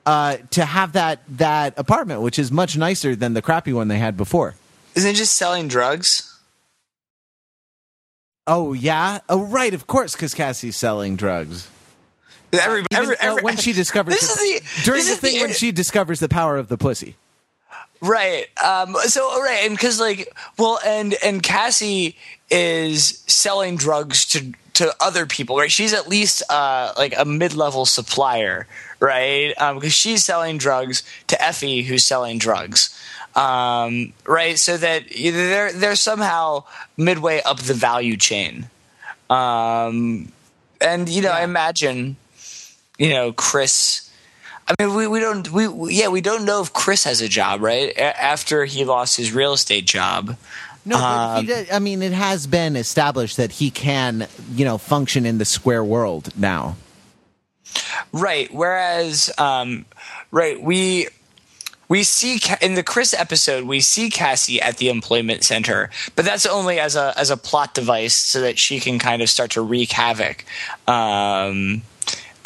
uh, to have that that apartment, which is much nicer than the crappy one they had before? Isn't it just selling drugs? Oh yeah, oh right, of course, because Cassie's selling drugs. Every, every, every, when she discovers this the- is the during the thing when she discovers the power of the pussy. Right. Um, so right, and because like, well, and and Cassie is selling drugs to to other people, right? She's at least uh, like a mid level supplier, right? Um because she's selling drugs to Effie, who's selling drugs, um, right? So that they're they're somehow midway up the value chain, um, and you know, I imagine, you know, Chris. I mean, we, we don't we we- yeah we don't know if Chris has a job right A- after he lost his real estate job. No, but Um, he did, I mean, it has been established that he can, you know, function in the square world now. Right. Whereas, um, right, we we see in the Chris episode we see Cassie at the employment center, but that's only as a as a plot device so that she can kind of start to wreak havoc. Um,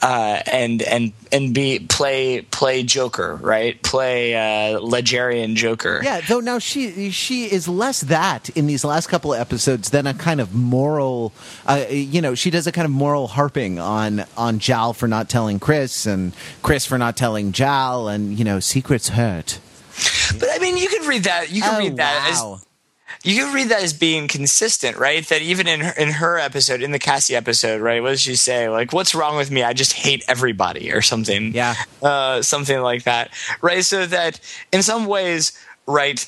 uh, and and and be play play Joker, right? Play uh, Ledgerian Joker. Yeah, though now she she is less that in these last couple of episodes than a kind of moral, uh, you know, she does a kind of moral harping on on Jal for not telling Chris and Chris for not telling Jal, and you know, secrets hurt. But I mean, you could read that. You can Oh, read that as wow. You can read that as being consistent, right? That even in her, in her episode, in the Cassie episode, right? What does she say? Like, "What's wrong with me? I just hate everybody," or something. Yeah. uh, something like that, right? So that in some ways, right?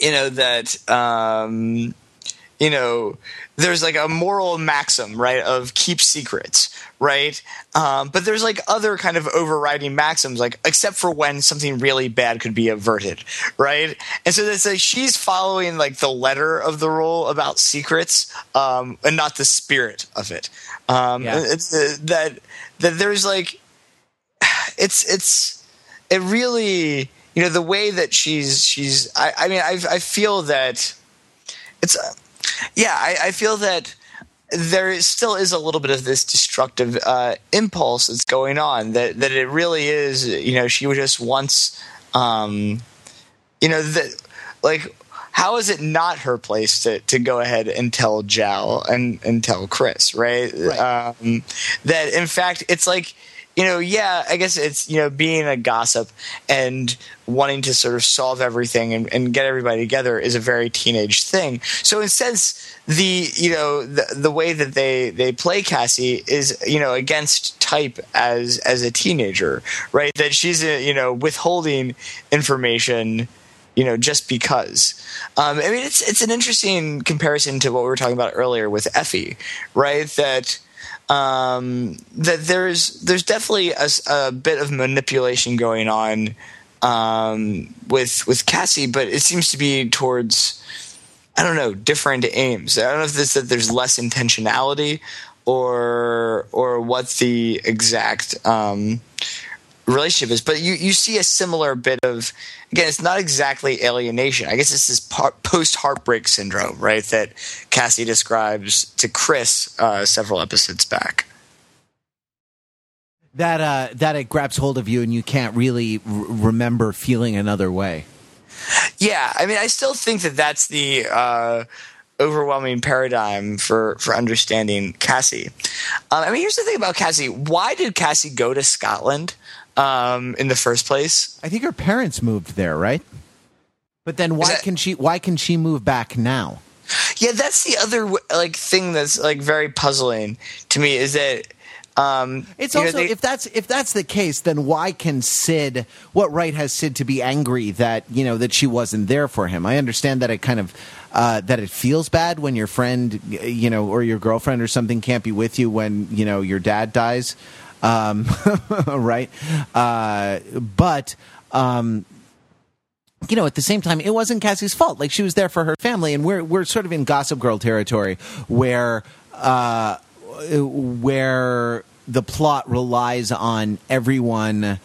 You know that um, you know there's like a moral maxim, right? Of keep secrets, right? Um, but there's like other kind of overriding maxims, like except for when something really bad could be averted, right? And so it's like she's following like the letter of the rule about secrets, um, and not the spirit of it. Um, Yeah. It's uh, that that there's like (sighs) it's it's it really you know the way that she's she's I, I mean I I feel that it's uh, yeah I, I feel that there is, still is a little bit of this destructive uh, impulse that's going on that that it really is you know she just wants um you know that like how is it not her place to, to go ahead and tell Jal and, and tell Chris, right? Right. Um, that in fact, it's like, you know, yeah, I guess it's, you know, being a gossip and wanting to sort of solve everything and, and get everybody together is a very teenage thing. So in sense, the, you know, the, the way that they, they play Cassie is, you know, against type as, as a teenager, right? That she's, uh, you know, withholding information, you know, just because. Um, I mean, it's it's an interesting comparison to what we were talking about earlier with Effie, right? That um, that there's there's definitely a bit of manipulation going on um, with with Cassie, but it seems to be towards I don't know different aims. I don't know if this that there's less intentionality or or what the exact um, relationship is. But you, you see a similar bit of again, it's not exactly alienation. I guess it's this post heartbreak syndrome, right? That Cassie describes to Chris uh, several episodes back. That uh, that it grabs hold of you and you can't really r- remember feeling another way. Yeah, I mean, I still think that that's the uh, overwhelming paradigm for for understanding Cassie. Um, I mean, here's the thing about Cassie: why did Cassie go to Scotland um, in the first place? I think her parents moved there, right? But then why that- can she why can she move back now? Yeah, that's the other like thing that's like very puzzling to me is that Um, It's you know, also they- if that's if that's the case, then why can Sid? What right has Sid to be angry that you know that she wasn't there for him? I understand that it kind of uh, that it feels bad when your friend, you know, or your girlfriend or something can't be with you when you know your dad dies, um, (laughs) right? Uh, but. Um, you know, at the same time, it wasn't Cassie's fault. Like she was there for her family, and we're we're sort of in Gossip Girl territory where uh, where the plot relies on everyone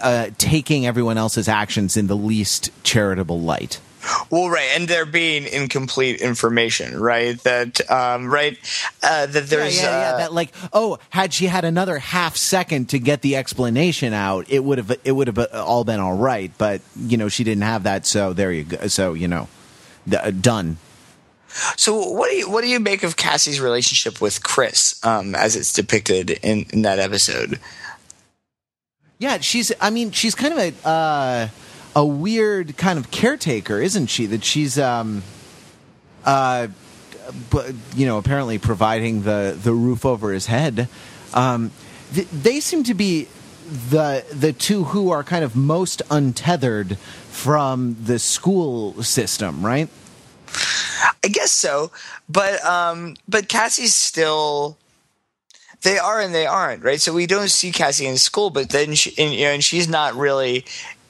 uh, taking everyone else's actions in the least charitable light. Well, right, and there being incomplete information, right? That, um, right, uh, that there's, yeah, yeah, yeah. uh, That like, oh, had she had another half second to get the explanation out, it would have it would have all been all right. But you know, she didn't have that, so there you go. So you know, uh, done. so what do you what do you make of Cassie's relationship with Chris, um, as it's depicted in, in that episode? Yeah, she's. I mean, she's kind of a uh, a weird kind of caretaker, isn't she? That she's, um, uh, but you know, apparently providing the the roof over his head. Um, th- they seem to be the the two who are kind of most untethered from the school system, right? I guess so, but um, but Cassie's still. They are and they aren't, right? So we don't see Cassie in school, but then she, and, you know, and she's not really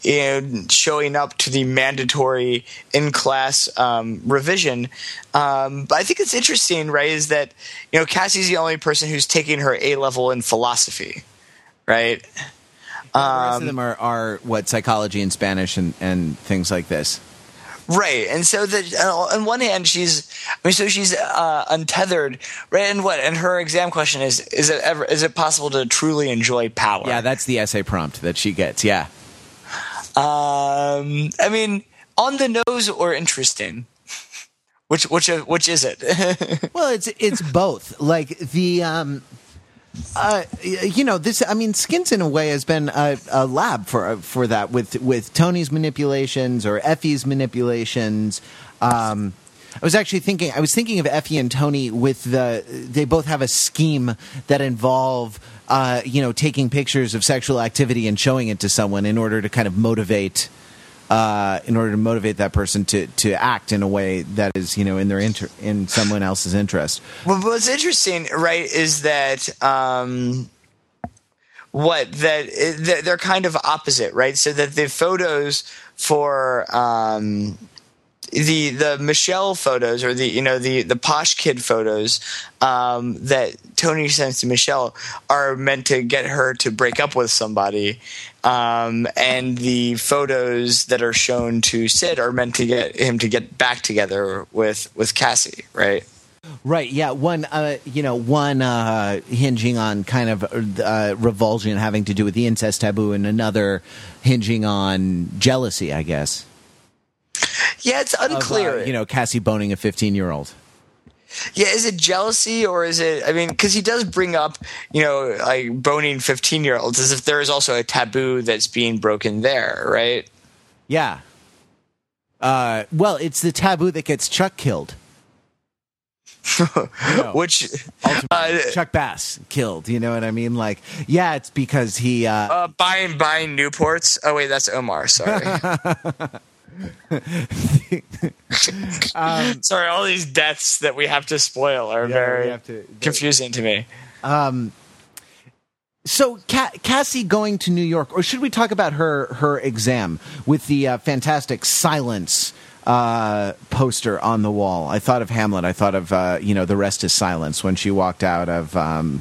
in showing up to the mandatory in class um, revision. Um, but I think it's interesting, right? Is that you know Cassie's the only person who's taking her A level in philosophy, right? the rest of them are, are what psychology and Spanish and, and things like this. Right, and so that uh, on one hand she's, I mean, so she's uh, untethered, right? And what? And her exam question is: Is it ever? Is it possible to truly enjoy power? Yeah, that's the essay prompt that she gets. Yeah. Um, I mean, on the nose or interesting? Which which which is it? (laughs) Well, it's it's both. Like the um uh you know, this I mean Skins in a way has been a, a lab for for that with with Tony's manipulations or Effie's manipulations. Um I was actually thinking I was thinking of Effie and Tony with the they both have a scheme that involve uh you know taking pictures of sexual activity and showing it to someone in order to kind of motivate uh, in order to motivate that person to, to act in a way that is you know in their inter- in someone else's interest. Well, what's interesting, right, is that um, what that that they're kind of opposite, right? So that the photos for um, the the Michelle photos or the you know the the posh kid photos um, that Tony sends to Michelle are meant to get her to break up with somebody, um, and the photos that are shown to Sid are meant to get him to get back together with with Cassie, right? Right. Yeah. One. Uh, you know. One uh, hinging on kind of uh, revulsion having to do with the incest taboo, and another hinging on jealousy. I guess. Yeah, it's Of, uh, unclear. you know, Cassie boning a fifteen-year-old. Yeah, is it jealousy or is it? I mean, because he does bring up, you know, like boning fifteen-year-olds, as if there is also a taboo that's being broken there, right? Yeah. Uh, well, it's the taboo that gets Chuck killed. know. (laughs) Which, uh, Chuck Bass killed. You know what I mean? Like, yeah, it's because he. Uh, uh, buying buying Newports. Oh wait, that's Omar. Sorry, (laughs) (laughs) sorry. All these deaths that we have to spoil are Yeah, very to- confusing to me. So, Ca- Cassie going to New York, or should we talk about her her exam with the uh, fantastic silence uh, poster on the wall? I thought of Hamlet. I thought of uh, you know the rest is silence when she walked out of um,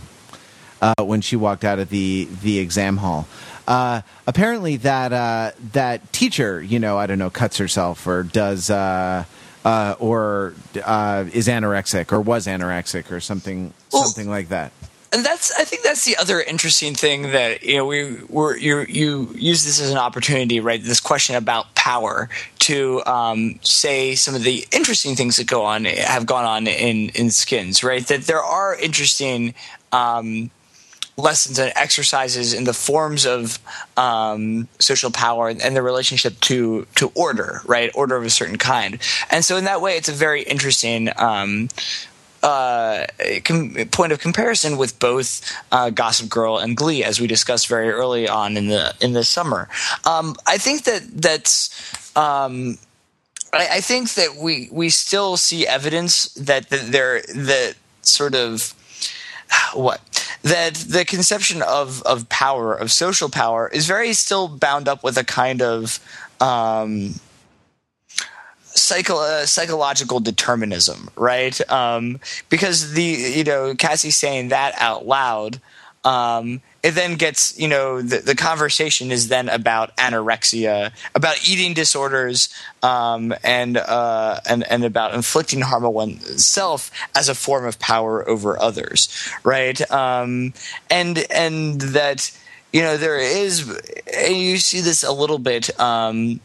uh, when she walked out of the the exam hall. Uh, apparently, that uh, that teacher, you know, I don't know, cuts herself or does. Uh, uh, or uh, is anorexic, or was anorexic, or something, Well- something like that. and that's I think that's the other interesting thing that you know we were you you use this as an opportunity right this question about power to um, say some of the interesting things that go on have gone on in in skins right that there are interesting um, lessons and exercises in the forms of um, social power and, the relationship to to order right order of a certain kind and so in that way it's a very interesting um, uh, com- point of comparison with both uh, Gossip Girl and Glee, as we discussed very early on in the in the summer. Um, I think that that's. Um, I, I, think that we we still see evidence that, that there that sort of what that the conception of of power of social power is very still bound up with a kind of um, psycho- uh, psychological determinism, right? Um, because the you know Cassie saying that out loud, um, it then gets you know the, the conversation is then about anorexia, about eating disorders, um, and uh, and and about inflicting harm on oneself as a form of power over others, right? Um, and and that you know there is and you see this a little bit um,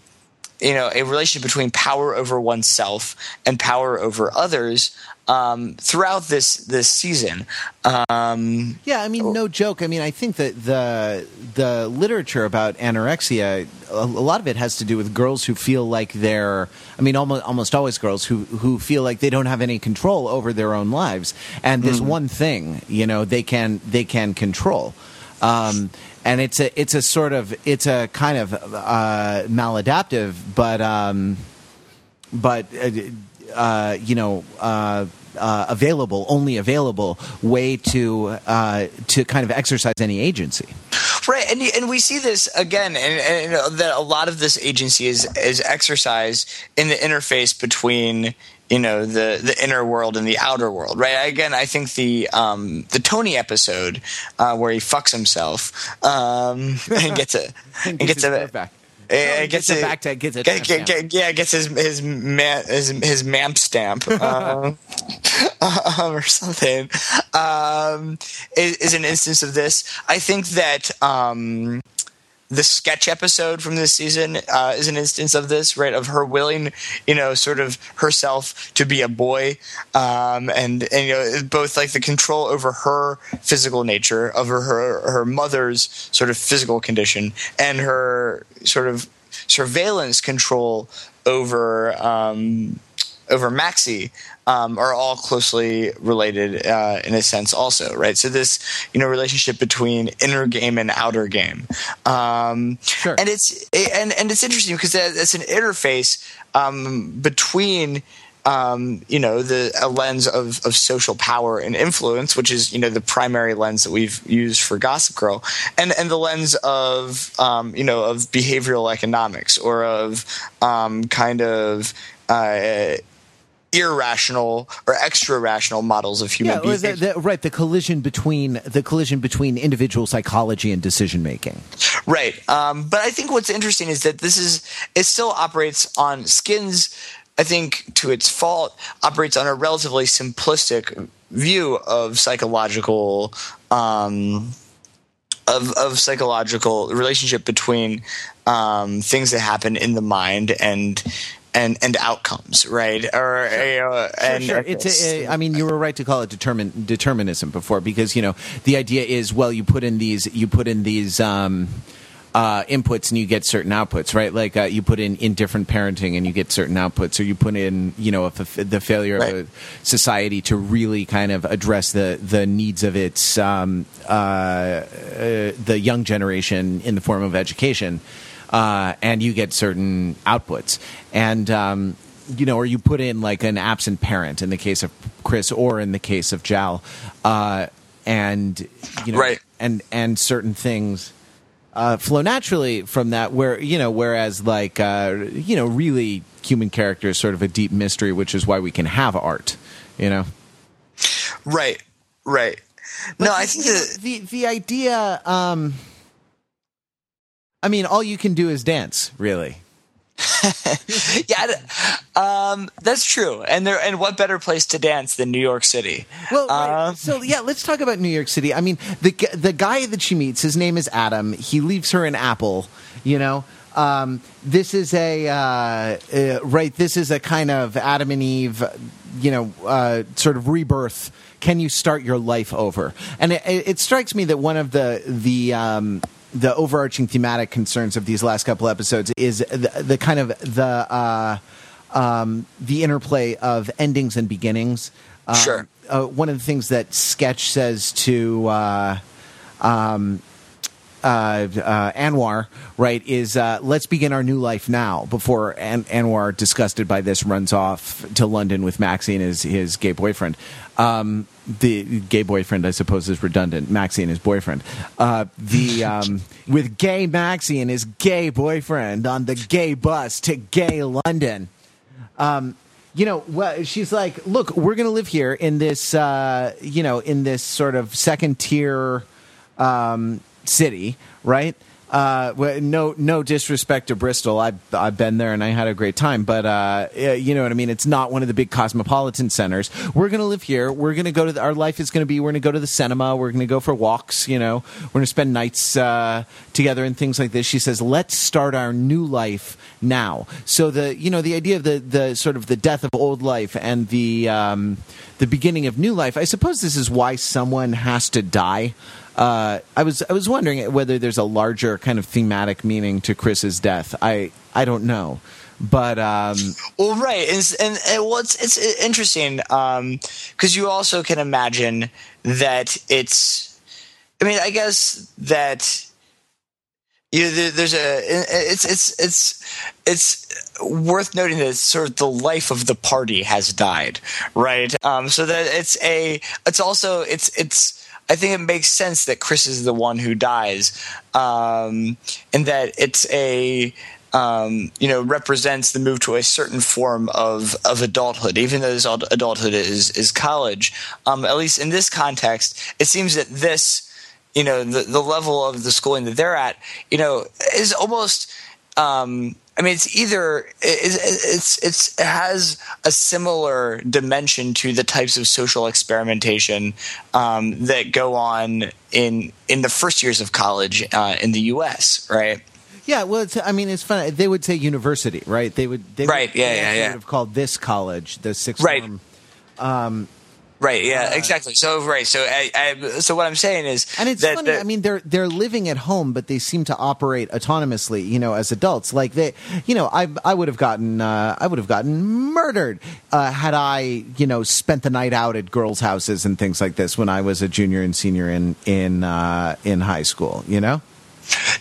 you know a relationship between power over oneself and power over others um, throughout this this season. Um, yeah, I mean, no joke. I mean, I think that the the literature about anorexia, a, a, lot of it has to do with girls who feel like they're. I mean, almost almost always girls who who feel like they don't have any control over their own lives, and this mm. one thing, you know, they can they can control. Um, and it's a it's a sort of it's a kind of uh, maladaptive, but um, but uh, uh, you know. Uh, uh, available, only available way to uh, to kind of exercise any agency. Right, and and we see this again, and, and that a lot of this agency is is exercised in the interface between you know the the inner world and the outer world right? Again i think the um the tony episode uh, where he fucks himself um (laughs) and gets a (laughs) and gets a back. it gets, gets a, back to gets a get, get, get, yeah gets his his man, his, his mamp stamp (laughs) um, um, or something. Um, is, is, an instance of this. I think that um, the sketch episode from this season uh, is an instance of this, right? Of her willing, you know, sort of herself to be a boy, um, and and you know, both like the control over her physical nature, over her her mother's sort of physical condition, and her sort of surveillance control over um, over Maxxie um, are all closely related uh, in a sense, also, right? So this, you know, relationship between inner game and outer game, um, sure. and it's and and it's interesting because it's an interface um, between. Um, you know the a lens of, of social power and influence, which is you know the primary lens that we've used for Gossip Girl, and and the lens of um, you know of behavioral economics or of um, kind of uh, irrational or extra rational models of human yeah, behavior. The, the, right, the collision between the collision between individual psychology and decision making. Right, um, but I think what's interesting is that this is it still operates on skins. I think to its fault operates on a relatively simplistic view of psychological. Um, of, of psychological relationship between um, things that happen in the mind and and and outcomes, right? Or sure. uh, and sure, sure. It's a, I mean, you were right to call it determin, determinism before because you know the idea is well, you put in these you put in these. Um, uh, inputs and you get certain outputs, right? Like uh, you put in indifferent parenting and you get certain outputs, or you put in, you know, the failure right. of a society to really kind of address the the needs of its um, uh, uh the young generation in the form of education uh, and you get certain outputs. And um, you know, or you put in like an absent parent in the case of Chris, or in the case of Jal, uh, and you know, right. and and certain things. Uh, flow naturally from that where you know whereas like uh, you know really human character is sort of a deep mystery which is why we can have art you know right right but no i think the, the the idea um I mean, all you can do is dance, really. (laughs) yeah, um, that's true. And there, and what better place to dance than New York City? Well, um, so yeah, let's talk about New York City. I mean, the the guy that she meets, his name is Adam. He leaves her an apple. You know, um, this is a uh, uh, right. This is a kind of Adam and Eve. You know, uh, sort of rebirth. Can you start your life over? And it, it strikes me that one of the the um, the overarching thematic concerns of these last couple episodes is the, the kind of the uh, um, the interplay of endings and beginnings. Um, sure. uh, one of the things that Sketch says to uh, um, uh, uh, Anwar, right, is uh, let's begin our new life now. Before An- Anwar, disgusted by this, runs off to London with Maxine, his his gay boyfriend. Um, the gay boyfriend, I suppose, is redundant. Maxxie and his boyfriend. Uh, the (laughs) um, with gay Maxxie and his gay boyfriend on the gay bus to gay London. Um, you know, well, she's like, look, we're going to live here in this, uh, you know, in this sort of second tier um, city, right? Uh, no, no disrespect to Bristol. I've I've been there and I had a great time, but uh, you know what I mean. It's not one of the big cosmopolitan centers. We're gonna live here. We're gonna go to the, our life is gonna be. We're gonna go to the cinema. We're gonna go for walks. You know, we're gonna spend nights uh, together and things like this. She says, let's start our new life now. So the you know the idea of the the sort of the death of old life and the um, the beginning of new life. I suppose this is why someone has to die. Uh, I was I was wondering whether there's a larger kind of thematic meaning to Chris's death. I I don't know, but um, well, right, and, and, and well, it's it's interesting because um, you also can imagine that it's. I mean, I guess that you know, there's a it's it's it's it's worth noting that sort of the life of the party has died, right? Um, so that it's a it's also it's it's I think it makes sense that Chris is the one who dies, um, and that it's a um, you know represents the move to a certain form of of adulthood, even though this adulthood is is college. Um, at least in this context, it seems that this you know the the level of the schooling that they're at, you know, is almost um, I mean, it's either it's, it's it's it has a similar dimension to the types of social experimentation um, that go on in in the first years of college uh, in the U.S. Right? Yeah. Well, I mean, it's funny. They would say university, right? They would. They right. Would, yeah. They yeah. Yeah. Would have called this college the sixth right. form. Um, Right. Yeah. Uh, exactly. So right. So I, I, so what I'm saying is, and it's that, funny. That, I mean, they're they're living at home, but they seem to operate autonomously. You know, as adults, like they, you know, I I would have gotten uh, I would have gotten murdered uh, had I you know spent the night out at girls' houses and things like this when I was a junior and senior in in uh, in high school. You know.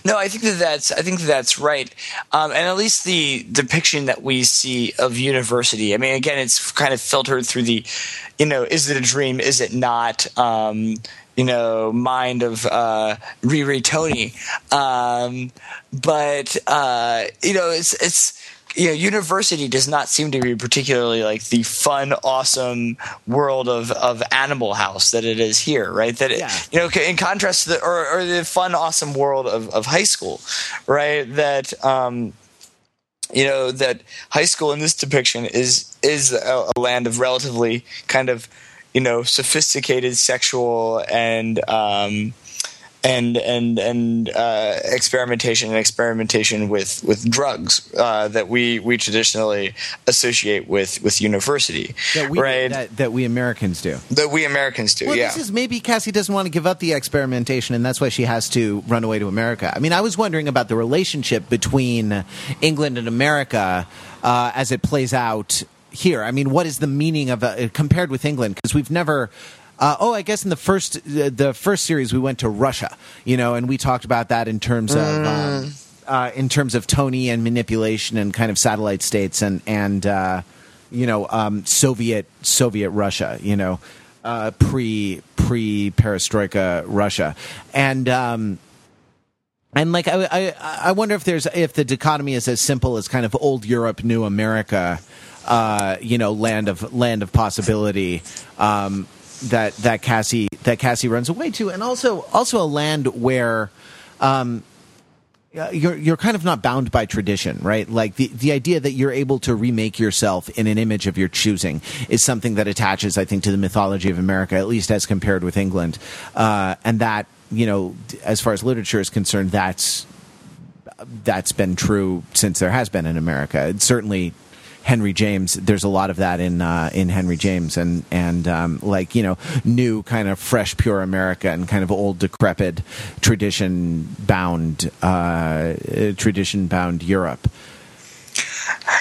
No, I think that that's I think that that's right, um, and at least the depiction that we see of university. I mean, again, it's kind of filtered through the, you know, is it a dream? Is it not? Um, you know, mind of uh, Riri Tony, um, but uh, you know, it's it's you know, university does not seem to be particularly like the fun, awesome world of, of Animal House that it is here, right? That it, Yeah. you know, in contrast to the or, or the fun, awesome world of, of high school, right? That um, you know that high school in this depiction is is a, a land of relatively kind of you know sophisticated sexual and um, and and and uh, experimentation and experimentation with with drugs uh, that we we traditionally associate with with university, That we right? that, that we Americans do. that we Americans do, Well, yeah. this is maybe Cassie doesn't want to give up the experimentation, and that's why she has to run away to America. I mean, I was wondering about the relationship between England and America uh, as it plays out here. I mean, what is the meaning of uh, compared with England? Because we've never. Uh, oh, I guess in the first uh, the first series we went to Russia, you know, and we talked about that in terms of um, uh, in terms of Tony and manipulation and kind of satellite states and and uh, you know um, Soviet Soviet Russia, you know, uh, pre pre Perestroika Russia, and. Um, and like I, I, I wonder if there's if the dichotomy is as simple as kind of old Europe, new America, uh, you know, land of land of possibility um, that that Cassie that Cassie runs away to, and also also a land where. Um, uh, you're you're kind of not bound by tradition, right? Like the the idea that you're able to remake yourself in an image of your choosing is something that attaches, I think, to the mythology of America, at least as compared with England, uh, and that you know, as far as literature is concerned, that's that's been true since there has been in America. It's certainly Henry James. There's a lot of that in uh, in Henry James, and and um, like you know, new kind of fresh, pure America, and kind of old, decrepit, tradition bound, uh, tradition bound Europe.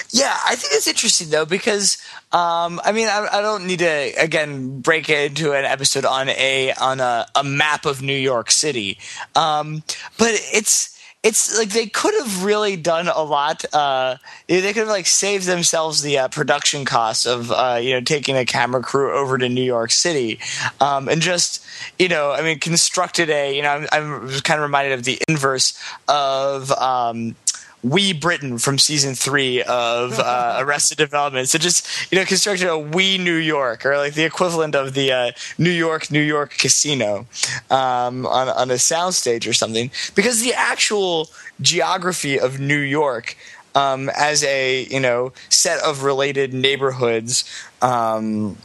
Yeah, I think it's interesting though because um, I mean I, I, don't need to again break it into an episode on a on a, a map of New York City, um, but it's it's like they could have really done a lot. Uh, they could have like saved themselves the uh, production costs of uh, you know taking a camera crew over to New York City, um, and just you know I mean constructed a you know I'm, I'm kind of reminded of the inverse of. Um, Wee Britain from season three of uh, (laughs) Arrested Development. So just you know, constructed a Wee New York, or like the equivalent of the uh, New York New York casino um, on on a soundstage or something, because the actual geography of New York. Um, as a you know set of related neighborhoods, um,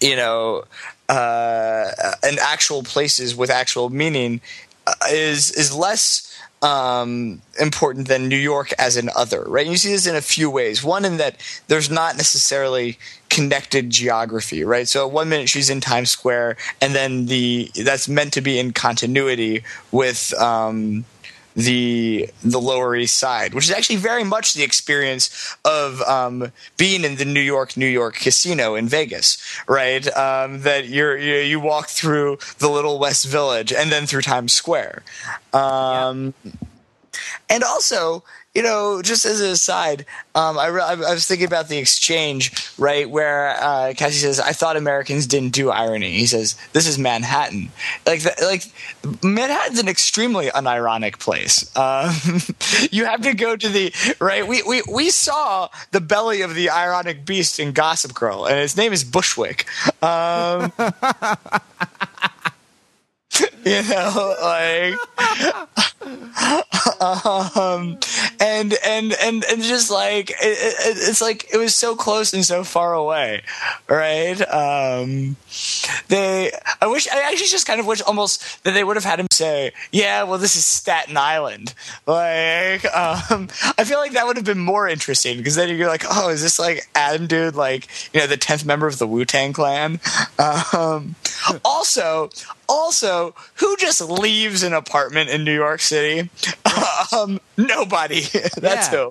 you know, uh, and actual places with actual meaning uh, is is less um, important than New York as an other, right? And you see this in a few ways. One, in that there's not necessarily connected geography, right? So one minute she's in Times Square, and then the that's meant to be in continuity with. Um, the the Lower East Side, which is actually very much the experience of um, being in the New York New York casino in Vegas, right? Um, that you're you, you, walk through the Little West Village and then through Times Square, um, yeah. and also you know, just as an aside, um, I, re- I, was thinking about the exchange, right, where uh, Cassie says, "I thought Americans didn't do irony." He says, "This is Manhattan." Like, the, like Manhattan's an extremely unironic place. Um, (laughs) you have to go to the right. We, we we saw the belly of the ironic beast in Gossip Girl, and his name is Bushwick. Um, (laughs) you know, like, (laughs) um, and and and and just like it, it, it's like it was so close and so far away, right? Um, they, I wish, I actually just kind of wish almost that they would have had him say, "Yeah, well, this is Staten Island." Like, um, I feel like that would have been more interesting because then you're like, "Oh, is this like Adam, dude? Like, you know, the tenth member of the Wu Tang Clan?" Um, also, also, who just leaves an apartment in New York City? um, nobody. (laughs) That's yeah.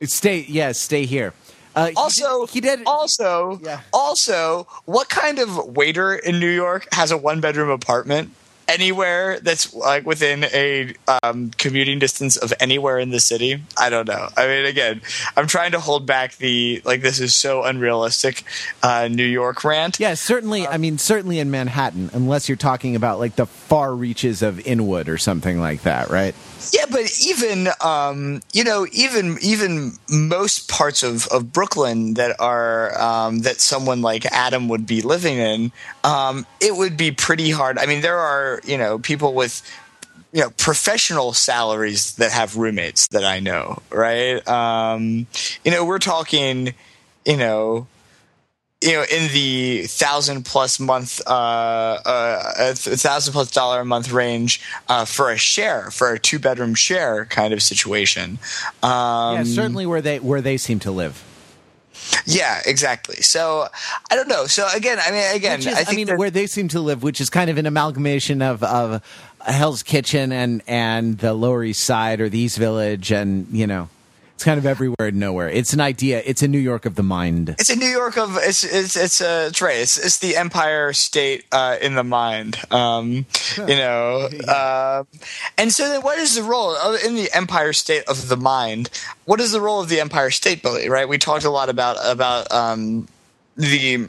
who. Stay, yeah, stay here. Uh, also, he did, he did, Also, yeah. also, what kind of waiter in New York has a one bedroom apartment? anywhere that's like within a um, commuting distance of anywhere in the city. I don't know. I mean, again, I'm trying to hold back the like this is so unrealistic uh, New York rant. Yeah, certainly. I mean, certainly in Manhattan, unless you're talking about like the far reaches of Inwood or something like that, right? Yeah, but even um, you know, even even most parts of, of Brooklyn that are um, that someone like Adam would be living in, um, it would be pretty hard. I mean, there are you know people with you know professional salaries that have roommates that I know, right? Um, you know, we're talking, you know, you know, in the thousand plus month, uh, uh, a thousand plus dollar a month range uh, for a share, for a two bedroom share kind of situation. Um, yeah, certainly where they where they seem to live. Yeah, exactly. So I don't know. So again, I mean, again, is, I, I mean, where they seem to live, which is kind of an amalgamation of of Hell's Kitchen and and the Lower East Side or the East Village, and you know. It's kind of everywhere and nowhere. It's an idea. It's a New York of the mind. It's a New York of it's it's it's a it's right. It's, it's the Empire State uh, in the mind. Um, you know, uh, and so then what is the role in the Empire State of the mind? What is the role of the Empire State Building? Right. We talked a lot about about um, the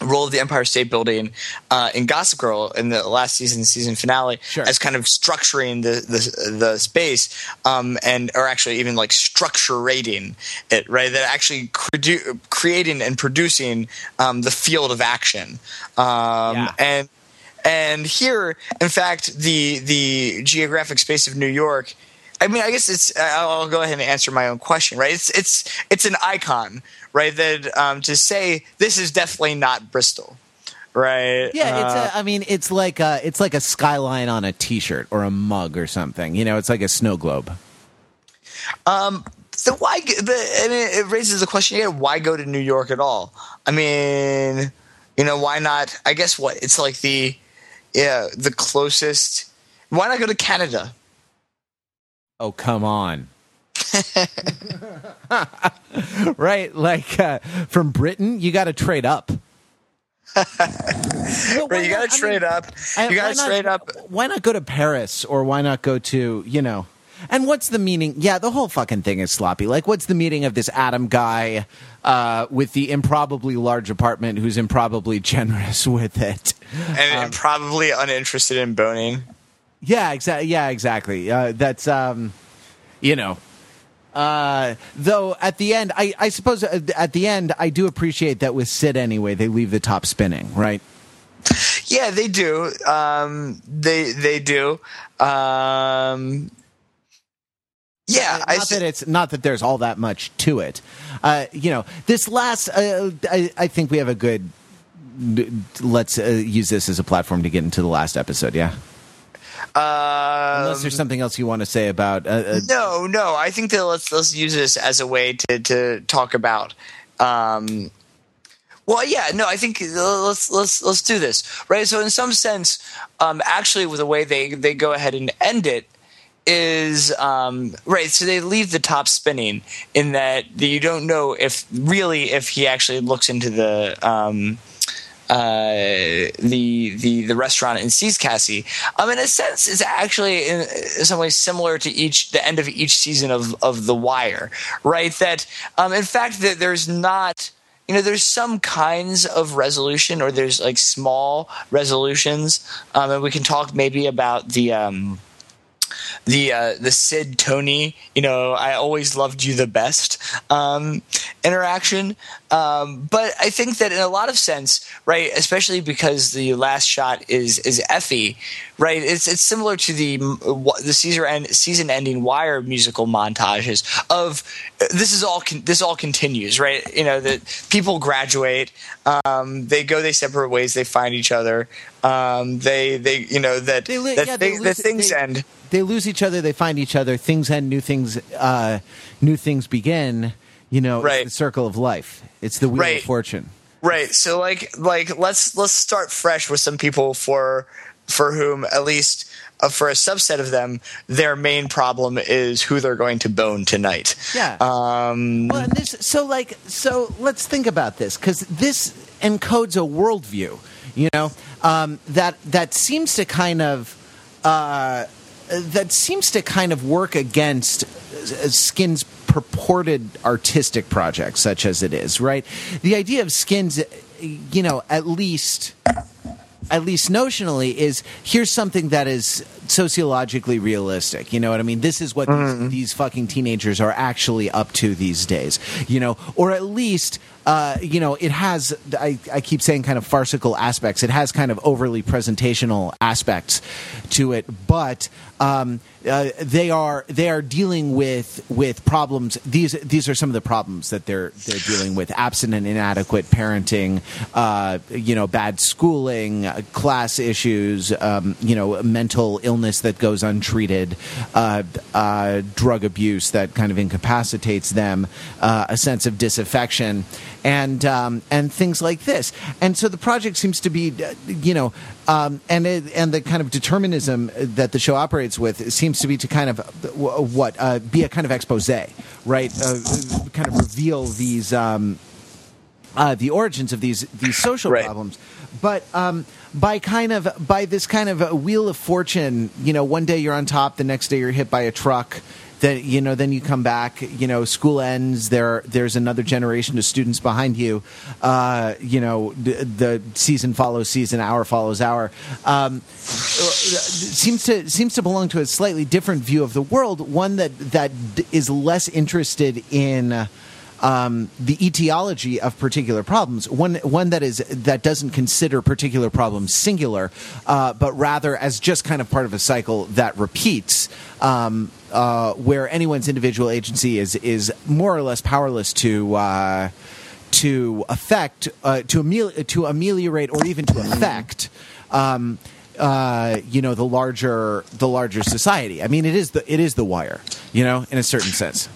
role of the Empire State Building uh, in Gossip Girl in the last season season finale sure. as kind of structuring the the, the space um, and or actually even like structurating it right that actually cre- creating and producing um, the field of action um, yeah. and and here in fact the the geographic space of New York I mean, I guess it's. I'll go ahead and answer my own question. Right? It's it's it's an icon right? That um, to say this is definitely not Bristol, right? Yeah, it's. Uh, a, I mean, it's like a, it's like a skyline on a T-shirt or a mug or something. You know, it's like a snow globe. Um. So why? The, I mean, it raises the question again: Why go to New York at all? I mean, you know, why not? I guess what it's like the yeah the closest. Why not go to Canada? Oh come on! (laughs) right? Like uh, from Britain, you got to trade up. (laughs) right, you got to trade mean, up. You got to trade up. Why not go to Paris or why not go to you know? And what's the meaning? Yeah, the whole fucking thing is sloppy. Like, what's the meaning of this Adam guy uh, with the improbably large apartment who's improbably generous (laughs) with it? And, um, and probably uninterested in boning. Yeah, exactly. Yeah, exactly. Uh, that's, um, you know. Uh, though at the end, I, I suppose uh, at the end, I do appreciate that with Sid anyway, they leave the top spinning, right? Yeah, they do. Um, they they do. Um, yeah, not I that it's not that there's all that much to it. Uh, you know, this last, uh, I, I, think we have a good. Let's uh, use this as a platform to get into the last episode. Yeah. Um, Unless there's something else you want to say about. Uh, uh, no, no. I think that let's let's use this as a way to to talk about. Um, well, yeah, no, I think uh, let's let's let's do this right. So, in some sense, um, actually, with the way they they go ahead and end it is um, right. So they leave the top spinning in that you don't know if really if he actually looks into the um, uh, the the the restaurant and sees Cassie. Um, in a sense, it's actually in, some ways similar to each the end of each season of of The Wire, right? That um, in fact that there's not you know there's some kinds of resolution or there's like small resolutions um, and we can talk maybe about the um, the uh, the Sid Tony, you know, I always loved you the best um, interaction. Um, but I think that in a lot of sense, right, especially because the last shot is is Effie, right? It's it's similar to the the season end, season ending Wire musical montages of this is all this all continues, right? You know that people graduate, um, they go their separate ways, they find each other, um, they they you know that they, that, yeah, they, that things they, end they lose each other, they find each other, things end, new things, uh, new things begin. You know, right. the circle of life. It's the wheel right. of fortune. Right. So, like, like let's let's start fresh with some people for for whom at least uh, for a subset of them, their main problem is who they're going to bone tonight. Yeah. Um, well, this, so like, so let's think about this because this encodes a worldview, you know, um, that that seems to kind of. Uh, that seems to kind of work against Uh, skins' purported artistic project, such as it is, right? The idea of Skins, uh, you know, at least at least notionally, is here's something that is sociologically realistic. You know what I mean? This is what mm-hmm. these, these, fucking teenagers are actually up to these days. You know, or at least. Uh, you know, it has. I, I keep saying kind of farcical aspects. It has kind of overly presentational aspects to it, but um, uh, they are they are dealing with with problems. These these are some of the problems that they're they're dealing with: absent and inadequate parenting, uh, you know, bad schooling, class issues, um, you know, mental illness that goes untreated, uh, uh, drug abuse that kind of incapacitates them, uh, a sense of disaffection, and um, and things like this. And so the project seems to be, you know, um, and it, and the kind of determinism that the show operates with seems to be to kind of what uh, be a kind of expose, right? Uh, kind of reveal these um, uh, the origins of these these social right. problems, but. Um, by kind of by this kind of wheel of fortune, you know, one day you're on top, the next day you're hit by a truck, then you know then you come back you know school ends there there's another generation of students behind you uh, you know the, the, season follows season hour follows hour. Um, seems to seems to belong to a slightly different view of the world one that that is less interested in um, the etiology of particular problems. One one that is that doesn't consider particular problems singular, uh, but rather as just kind of part of a cycle that repeats. Um, uh, where anyone's individual agency is is more or less powerless to uh, to affect uh, to amel- to ameliorate or even to affect. Um, uh, you know the larger the larger society. I mean, it is the it is the wire, you know, in a certain sense.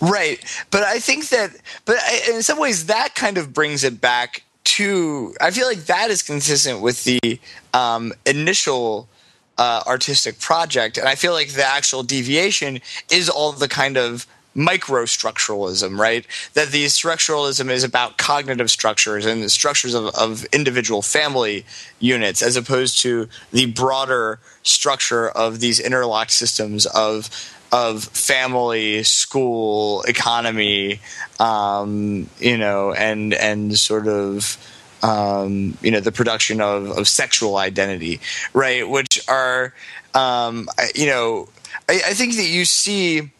Right. But I think that, but in some ways, that kind of brings it back to, I feel like that is consistent with the um, initial uh, artistic project. And I feel like the actual deviation is all the kind of microstructuralism, right? That the structuralism is about cognitive structures and the structures of, of individual family units, as opposed to the broader structure of these interlocked systems of of family, school, economy, um, you know, and and sort of um, you know the production of, of sexual identity, right? Which are um, you know I, I think that you see.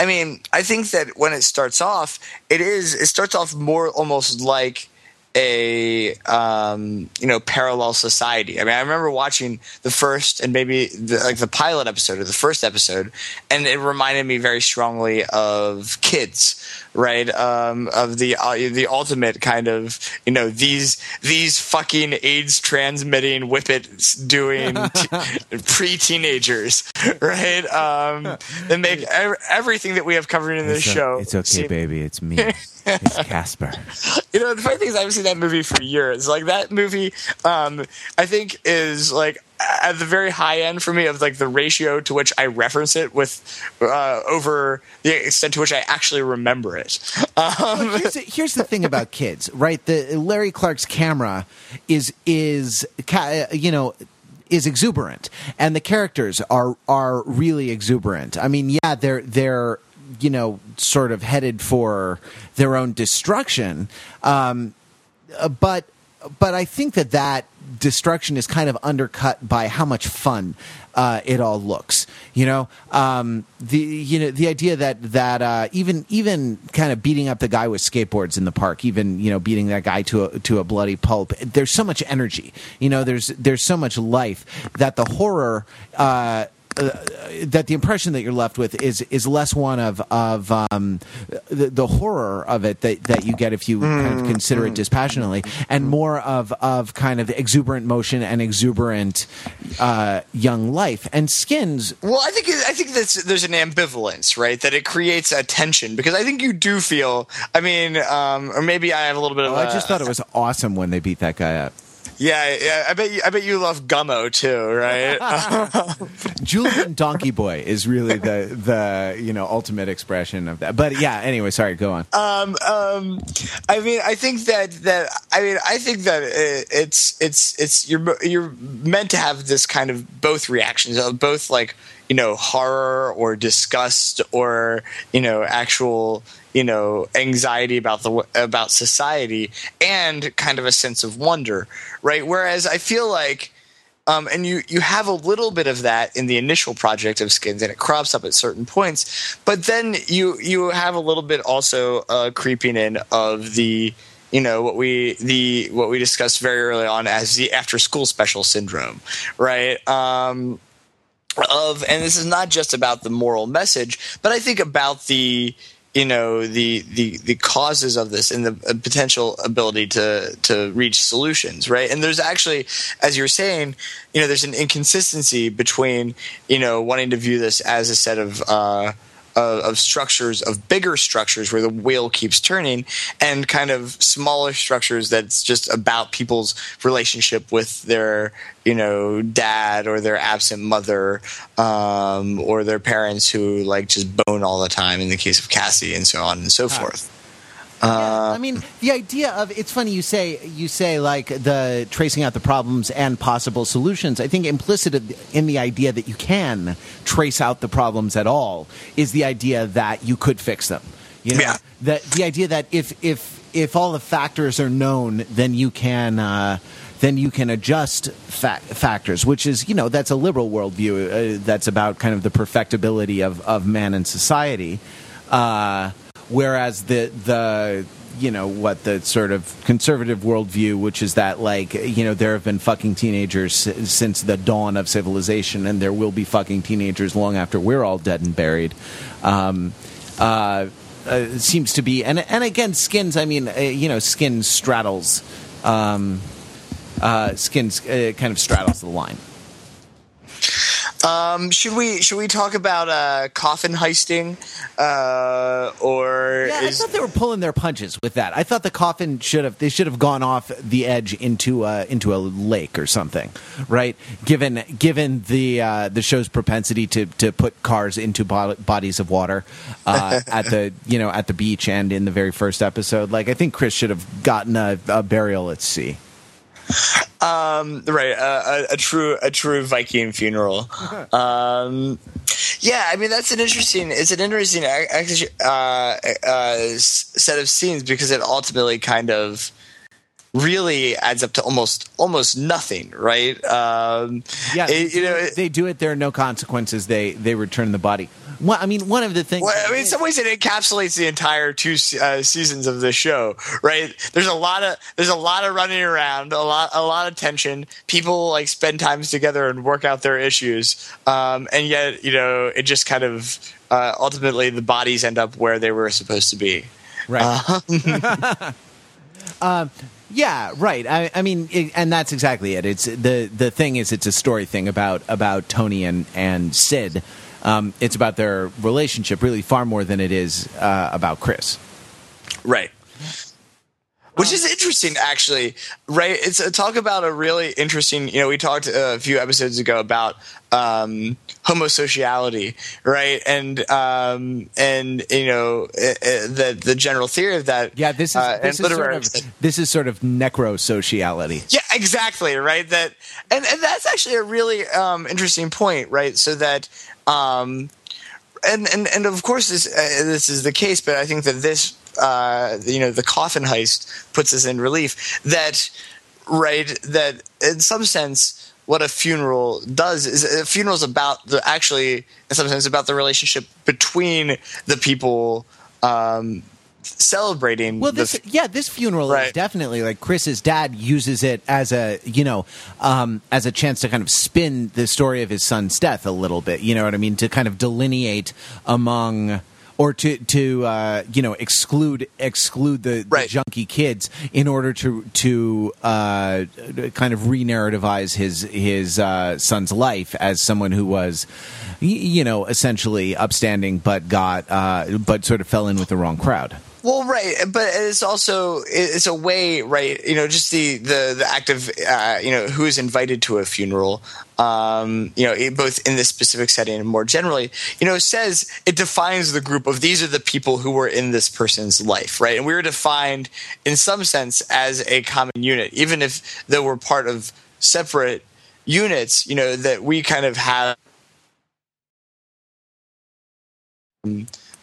I mean, I think that when it starts off, it is it starts off more almost like a um, you know parallel society. I mean, I remember watching the first and maybe the, like the pilot episode or the first episode, and it reminded me very strongly of Kids, right? Um, of the uh, the ultimate kind of you know these these fucking AIDS transmitting whippets doing (laughs) t- pre teenagers, (laughs) right? Um, they make ev- everything that we have covered in this it's show. it's okay, seem- baby. It's me. (laughs) it's Casper. you know the funny thing is I haven't seen that movie for years. Like that movie, um, I think is like at the very high end for me of like the ratio to which I reference it with uh, over the extent to which I actually remember it. (laughs) Um, here's, the, here's the thing about kids, right? The Larry Clark's camera is is you know is exuberant, and the characters are are really exuberant. I mean, yeah, they're they're you know sort of headed for their own destruction, um, uh, but but I think that that destruction is kind of undercut by how much fun uh, it all looks. You know, um, the you know the idea that that uh, even even kind of beating up the guy with skateboards in the park, even you know beating that guy to a, to a bloody pulp. There's so much energy. You know, there's there's so much life that the horror. Uh, uh, that the impression that you're left with is is less one of of um, the, the horror of it that, that you get if you kind of consider it dispassionately, and more of of kind of exuberant motion and exuberant uh, young life. And skins, well, I think I think that's there's an ambivalence, right? That it creates a tension because I think you do feel. I mean, um, or maybe I have a little bit of. oh, a, I just thought it was awesome when they beat that guy up. Yeah, yeah. I bet you. I bet you love Gummo too, right? (laughs) (laughs) Julien Donkey-Boy is really the the you know ultimate expression of that. But yeah, anyway, sorry, go on. um, um, I mean, I think that that I mean, I think that it, it's it's it's you're you're meant to have this kind of both reactions of both like you know horror or disgust or you know actual you know anxiety about the about society and kind of a sense of wonder right? Whereas i feel like um, and you you have a little bit of that in the initial project of skins and it crops up at certain points but then you you have a little bit also uh, creeping in of the you know what we the what we discussed very early on as the after school special syndrome right? Um of and this is not just about the moral message but i think about the you know the the the causes of this and the uh, potential ability to to reach solutions right? And there's actually as you're saying you know there's an inconsistency between you know wanting to view this as a set of uh of, of structures of bigger structures where the wheel keeps turning and kind of smaller structures that's just about people's relationship with their you know dad or their absent mother um, or their parents who like just bone all the time in the case of cassie and so on and so forth Yeah, I mean, the idea of it's funny you say you say like the tracing out the problems and possible solutions. I think implicit in the idea that you can trace out the problems at all is the idea that you could fix them. You know, Yeah. that the idea that if if if all the factors are known, then you can. Uh, then you can adjust fa- factors, which is, you know, that's a liberal worldview. Uh, that's about kind of the perfectibility of, of man and society. Whereas the the you know what the sort of conservative worldview, which is that like you know there have been fucking teenagers since the dawn of civilization, and there will be fucking teenagers long after we're all dead and buried. Um, uh, uh, seems to be, and and again, skins. I mean, uh, you know, skins straddles. Um, uh, skins uh, kind of straddles the line. Um, should we should we talk about uh, coffin heisting, uh, or Yeah, is, I thought they were pulling their punches with that. I thought the coffin should have they should have gone off the edge into a into a lake or something, right? Given given the uh, the show's propensity to to put cars into bo- bodies of water uh, (laughs) at the you know at the beach and in the very first episode, like I think Chris should have gotten a, a burial at sea. Um, right uh, a, a true a true Viking funeral? (laughs) um, yeah, I mean that's an interesting it's an interesting uh, uh, set of scenes because it ultimately kind of really adds up to almost almost nothing, right? Um, Yeah, it- you know. it- they do it. There are no consequences. They they return the body. Well, I mean, one of the things. Well, I mean, in some ways, it encapsulates the entire two uh, seasons of the show, right? There's a lot of there's a lot of running around, a lot a lot of tension. People like spend times together and work out their issues, um, and yet you know it just kind of uh, ultimately the bodies end up where they were supposed to be. Right. um, (laughs) (laughs) yeah, right. I, I mean, it, and that's exactly it. It's the the thing is, it's a story thing about about Tony and and Sid. Um, it's about their relationship, really, far more than it is uh, about Chris. Right. Which is interesting, actually, right? It's a talk about a really interesting. You know, we talked a few episodes ago about um, homosociality, right? And um, and you know uh, uh, the the general theory of that. Yeah, this is uh, this is sort of this is sort of necrosociality. yeah, exactly. Right. That and, and that's actually a really um, interesting point. Right. So that um, and and and of course this uh, this is the case, but I think that this uh, you know the coffin heist puts us in relief that right that in some sense what a funeral does is a funeral is about the actually in some sense about the relationship between the people um, celebrating Well, this yeah, this funeral is definitely like Chris's dad uses it as a you know um, as a chance to kind of spin the story of his son's death a little bit. You know what I mean? To kind of delineate among. Or to to uh, you know exclude exclude the, Right. the junkie kids in order to to uh, kind of re-narrativize his his uh, son's life as someone who was you know essentially upstanding but got uh, but sort of fell in with the wrong crowd. Well, right, but it's also it's a way, right? You know, just the the the act of uh, you know who is invited to a funeral. Um, you know, it- both in this specific setting and more generally, you know, says it defines the group of these are the people who were in this person's life, right? And we were defined in some sense as a common unit, even if though we're part of separate units. You know, that we kind of have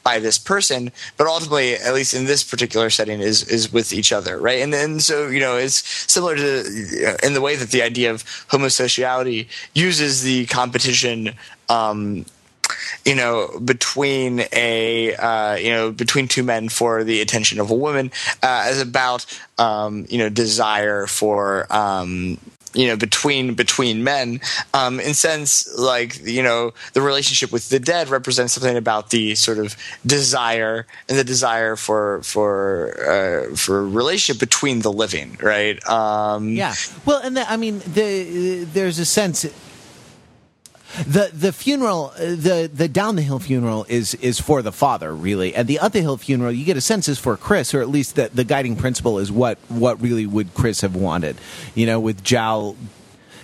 by this person, but ultimately, at least in this particular setting, is is with each other, right? And then so you know, it's similar to uh, in the way that the idea of homosociality uses the competition. Um, you know, between a uh, you know between two men for the attention of a woman, uh, as about um, you know desire for um, you know between between men. Um, in sense, like you know, the relationship with the dead represents something about the sort of desire and the desire for for uh, for relationship between the living, right? Um, Yeah. Well, and the, I mean, the there's a sense. The the funeral, uh, the the down the hill funeral is is for the father really, and the up the hill funeral you get a sense is for Chris, or at least the the guiding principle is what what really would Chris have wanted, you know, with Jal,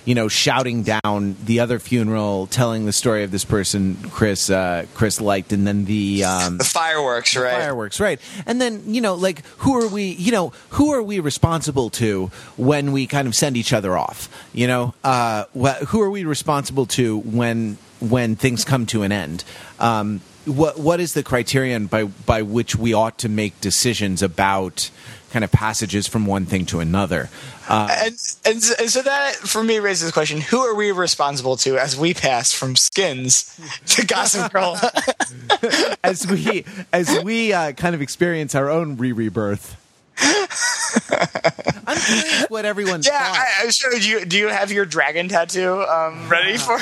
you know, shouting down the other funeral, telling the story of this person Chris uh, Chris liked, and then the um, the fireworks, right? fireworks, right? And then you know, like who are we? You know, who are we responsible to when we kind of send each other off? You know, uh, wh- who are we responsible to when when things come to an end? Um, what what is the criterion by by which we ought to make decisions about kind of passages from one thing to another? Uh, and, and so- and so that for me raises the question: Who are we responsible to as we pass from Skins to Gossip Girl? (laughs) as we as we uh, kind of experience our own re rebirth. (laughs) I'm curious what everyone yeah, thought. I, I'm sure. Do you do you have your dragon tattoo um, ready for?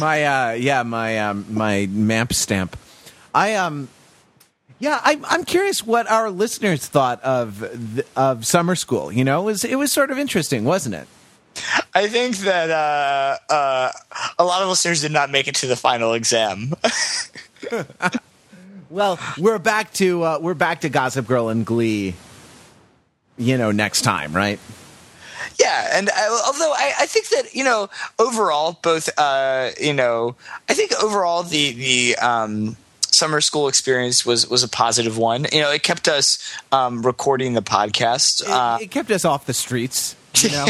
my uh yeah my um my map stamp i um yeah i'm i'm curious what our listeners thought of the, of summer school you know it was it was sort of interesting wasn't it I think that uh, uh, a lot of listeners did not make it to the final exam. (laughs) Well, we're back to uh, we're back to Gossip Girl and Glee. You know, next time, right? Yeah, and uh, although I, I think that you know overall, both uh, you know, I think overall the the um, summer school experience was was a positive one. You know, it kept us um, recording the podcast. It, Uh, it kept us off the streets. You know,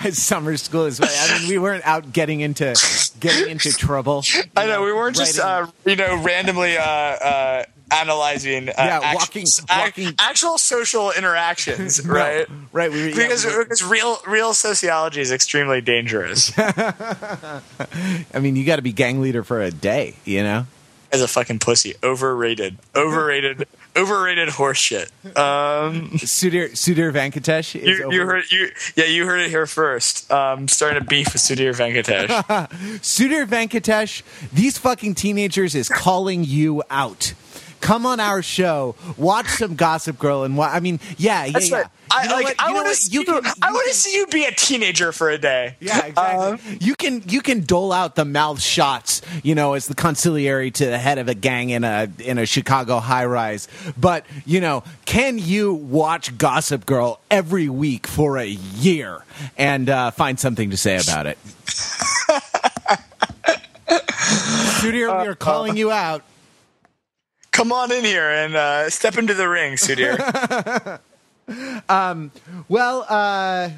as (laughs) (laughs) summer school is. I mean, we weren't out getting into getting into trouble. (laughs) I know we weren't just uh, you know randomly uh, uh, analyzing uh, Yeah, actual, walking- ac- walking- actual social interactions, No, right? right. We, yeah, Because, we- because real real sociology is extremely dangerous I mean, you got to be gang leader for a day. You know. As a fucking pussy. Overrated, overrated, (laughs) overrated horseshit. Um, Sudhir Sudhir Venkatesh is you, you heard you yeah you heard it here first. Um, starting a beef with Sudhir Venkatesh. (laughs) Sudhir Venkatesh, these fucking teenagers is calling you out. Come on our show, watch some Gossip Girl, and wa- I mean, yeah, yeah, That's yeah. right. I, You know like? I want to see You you. I want can- to see you be a teenager for a day. Yeah, exactly. you can you can dole out the mouth shots, you know, as the consigliere to the head of a gang in a in a Chicago high rise. But you know, can you watch Gossip Girl every week for a year and uh, find something to say about it? (laughs) Sudhir, we are calling you out. Come on in here and uh, step into the ring, Sudhir. (laughs) Well, uh,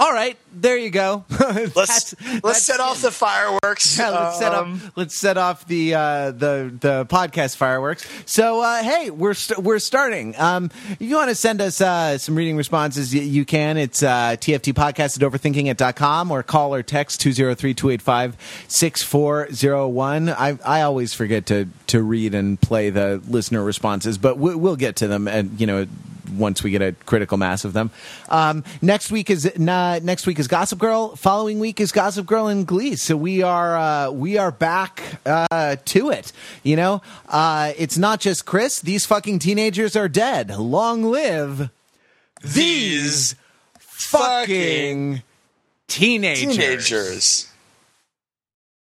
all right, there you go. (laughs) Let's That's- let's that's set off the fireworks. Yeah, let's set up. Um, Let's set off the uh, the the podcast fireworks. So, uh, hey, we're st- we're starting. Um, if you want to send us uh, some reading responses, y- you can. It's uh, TFT podcast at overthinkingit.com or call or text 203-285-6401. I I always forget to to read and play the listener responses, but we, we'll get to them. And you know. Once we get a critical mass of them, um, next week is uh, next week is Gossip Girl. Following week is Gossip Girl and Glee. So we are uh, we are back uh, to it. You know, uh, it's not just Chris. These fucking teenagers are dead. Long live these fucking teenagers. teenagers.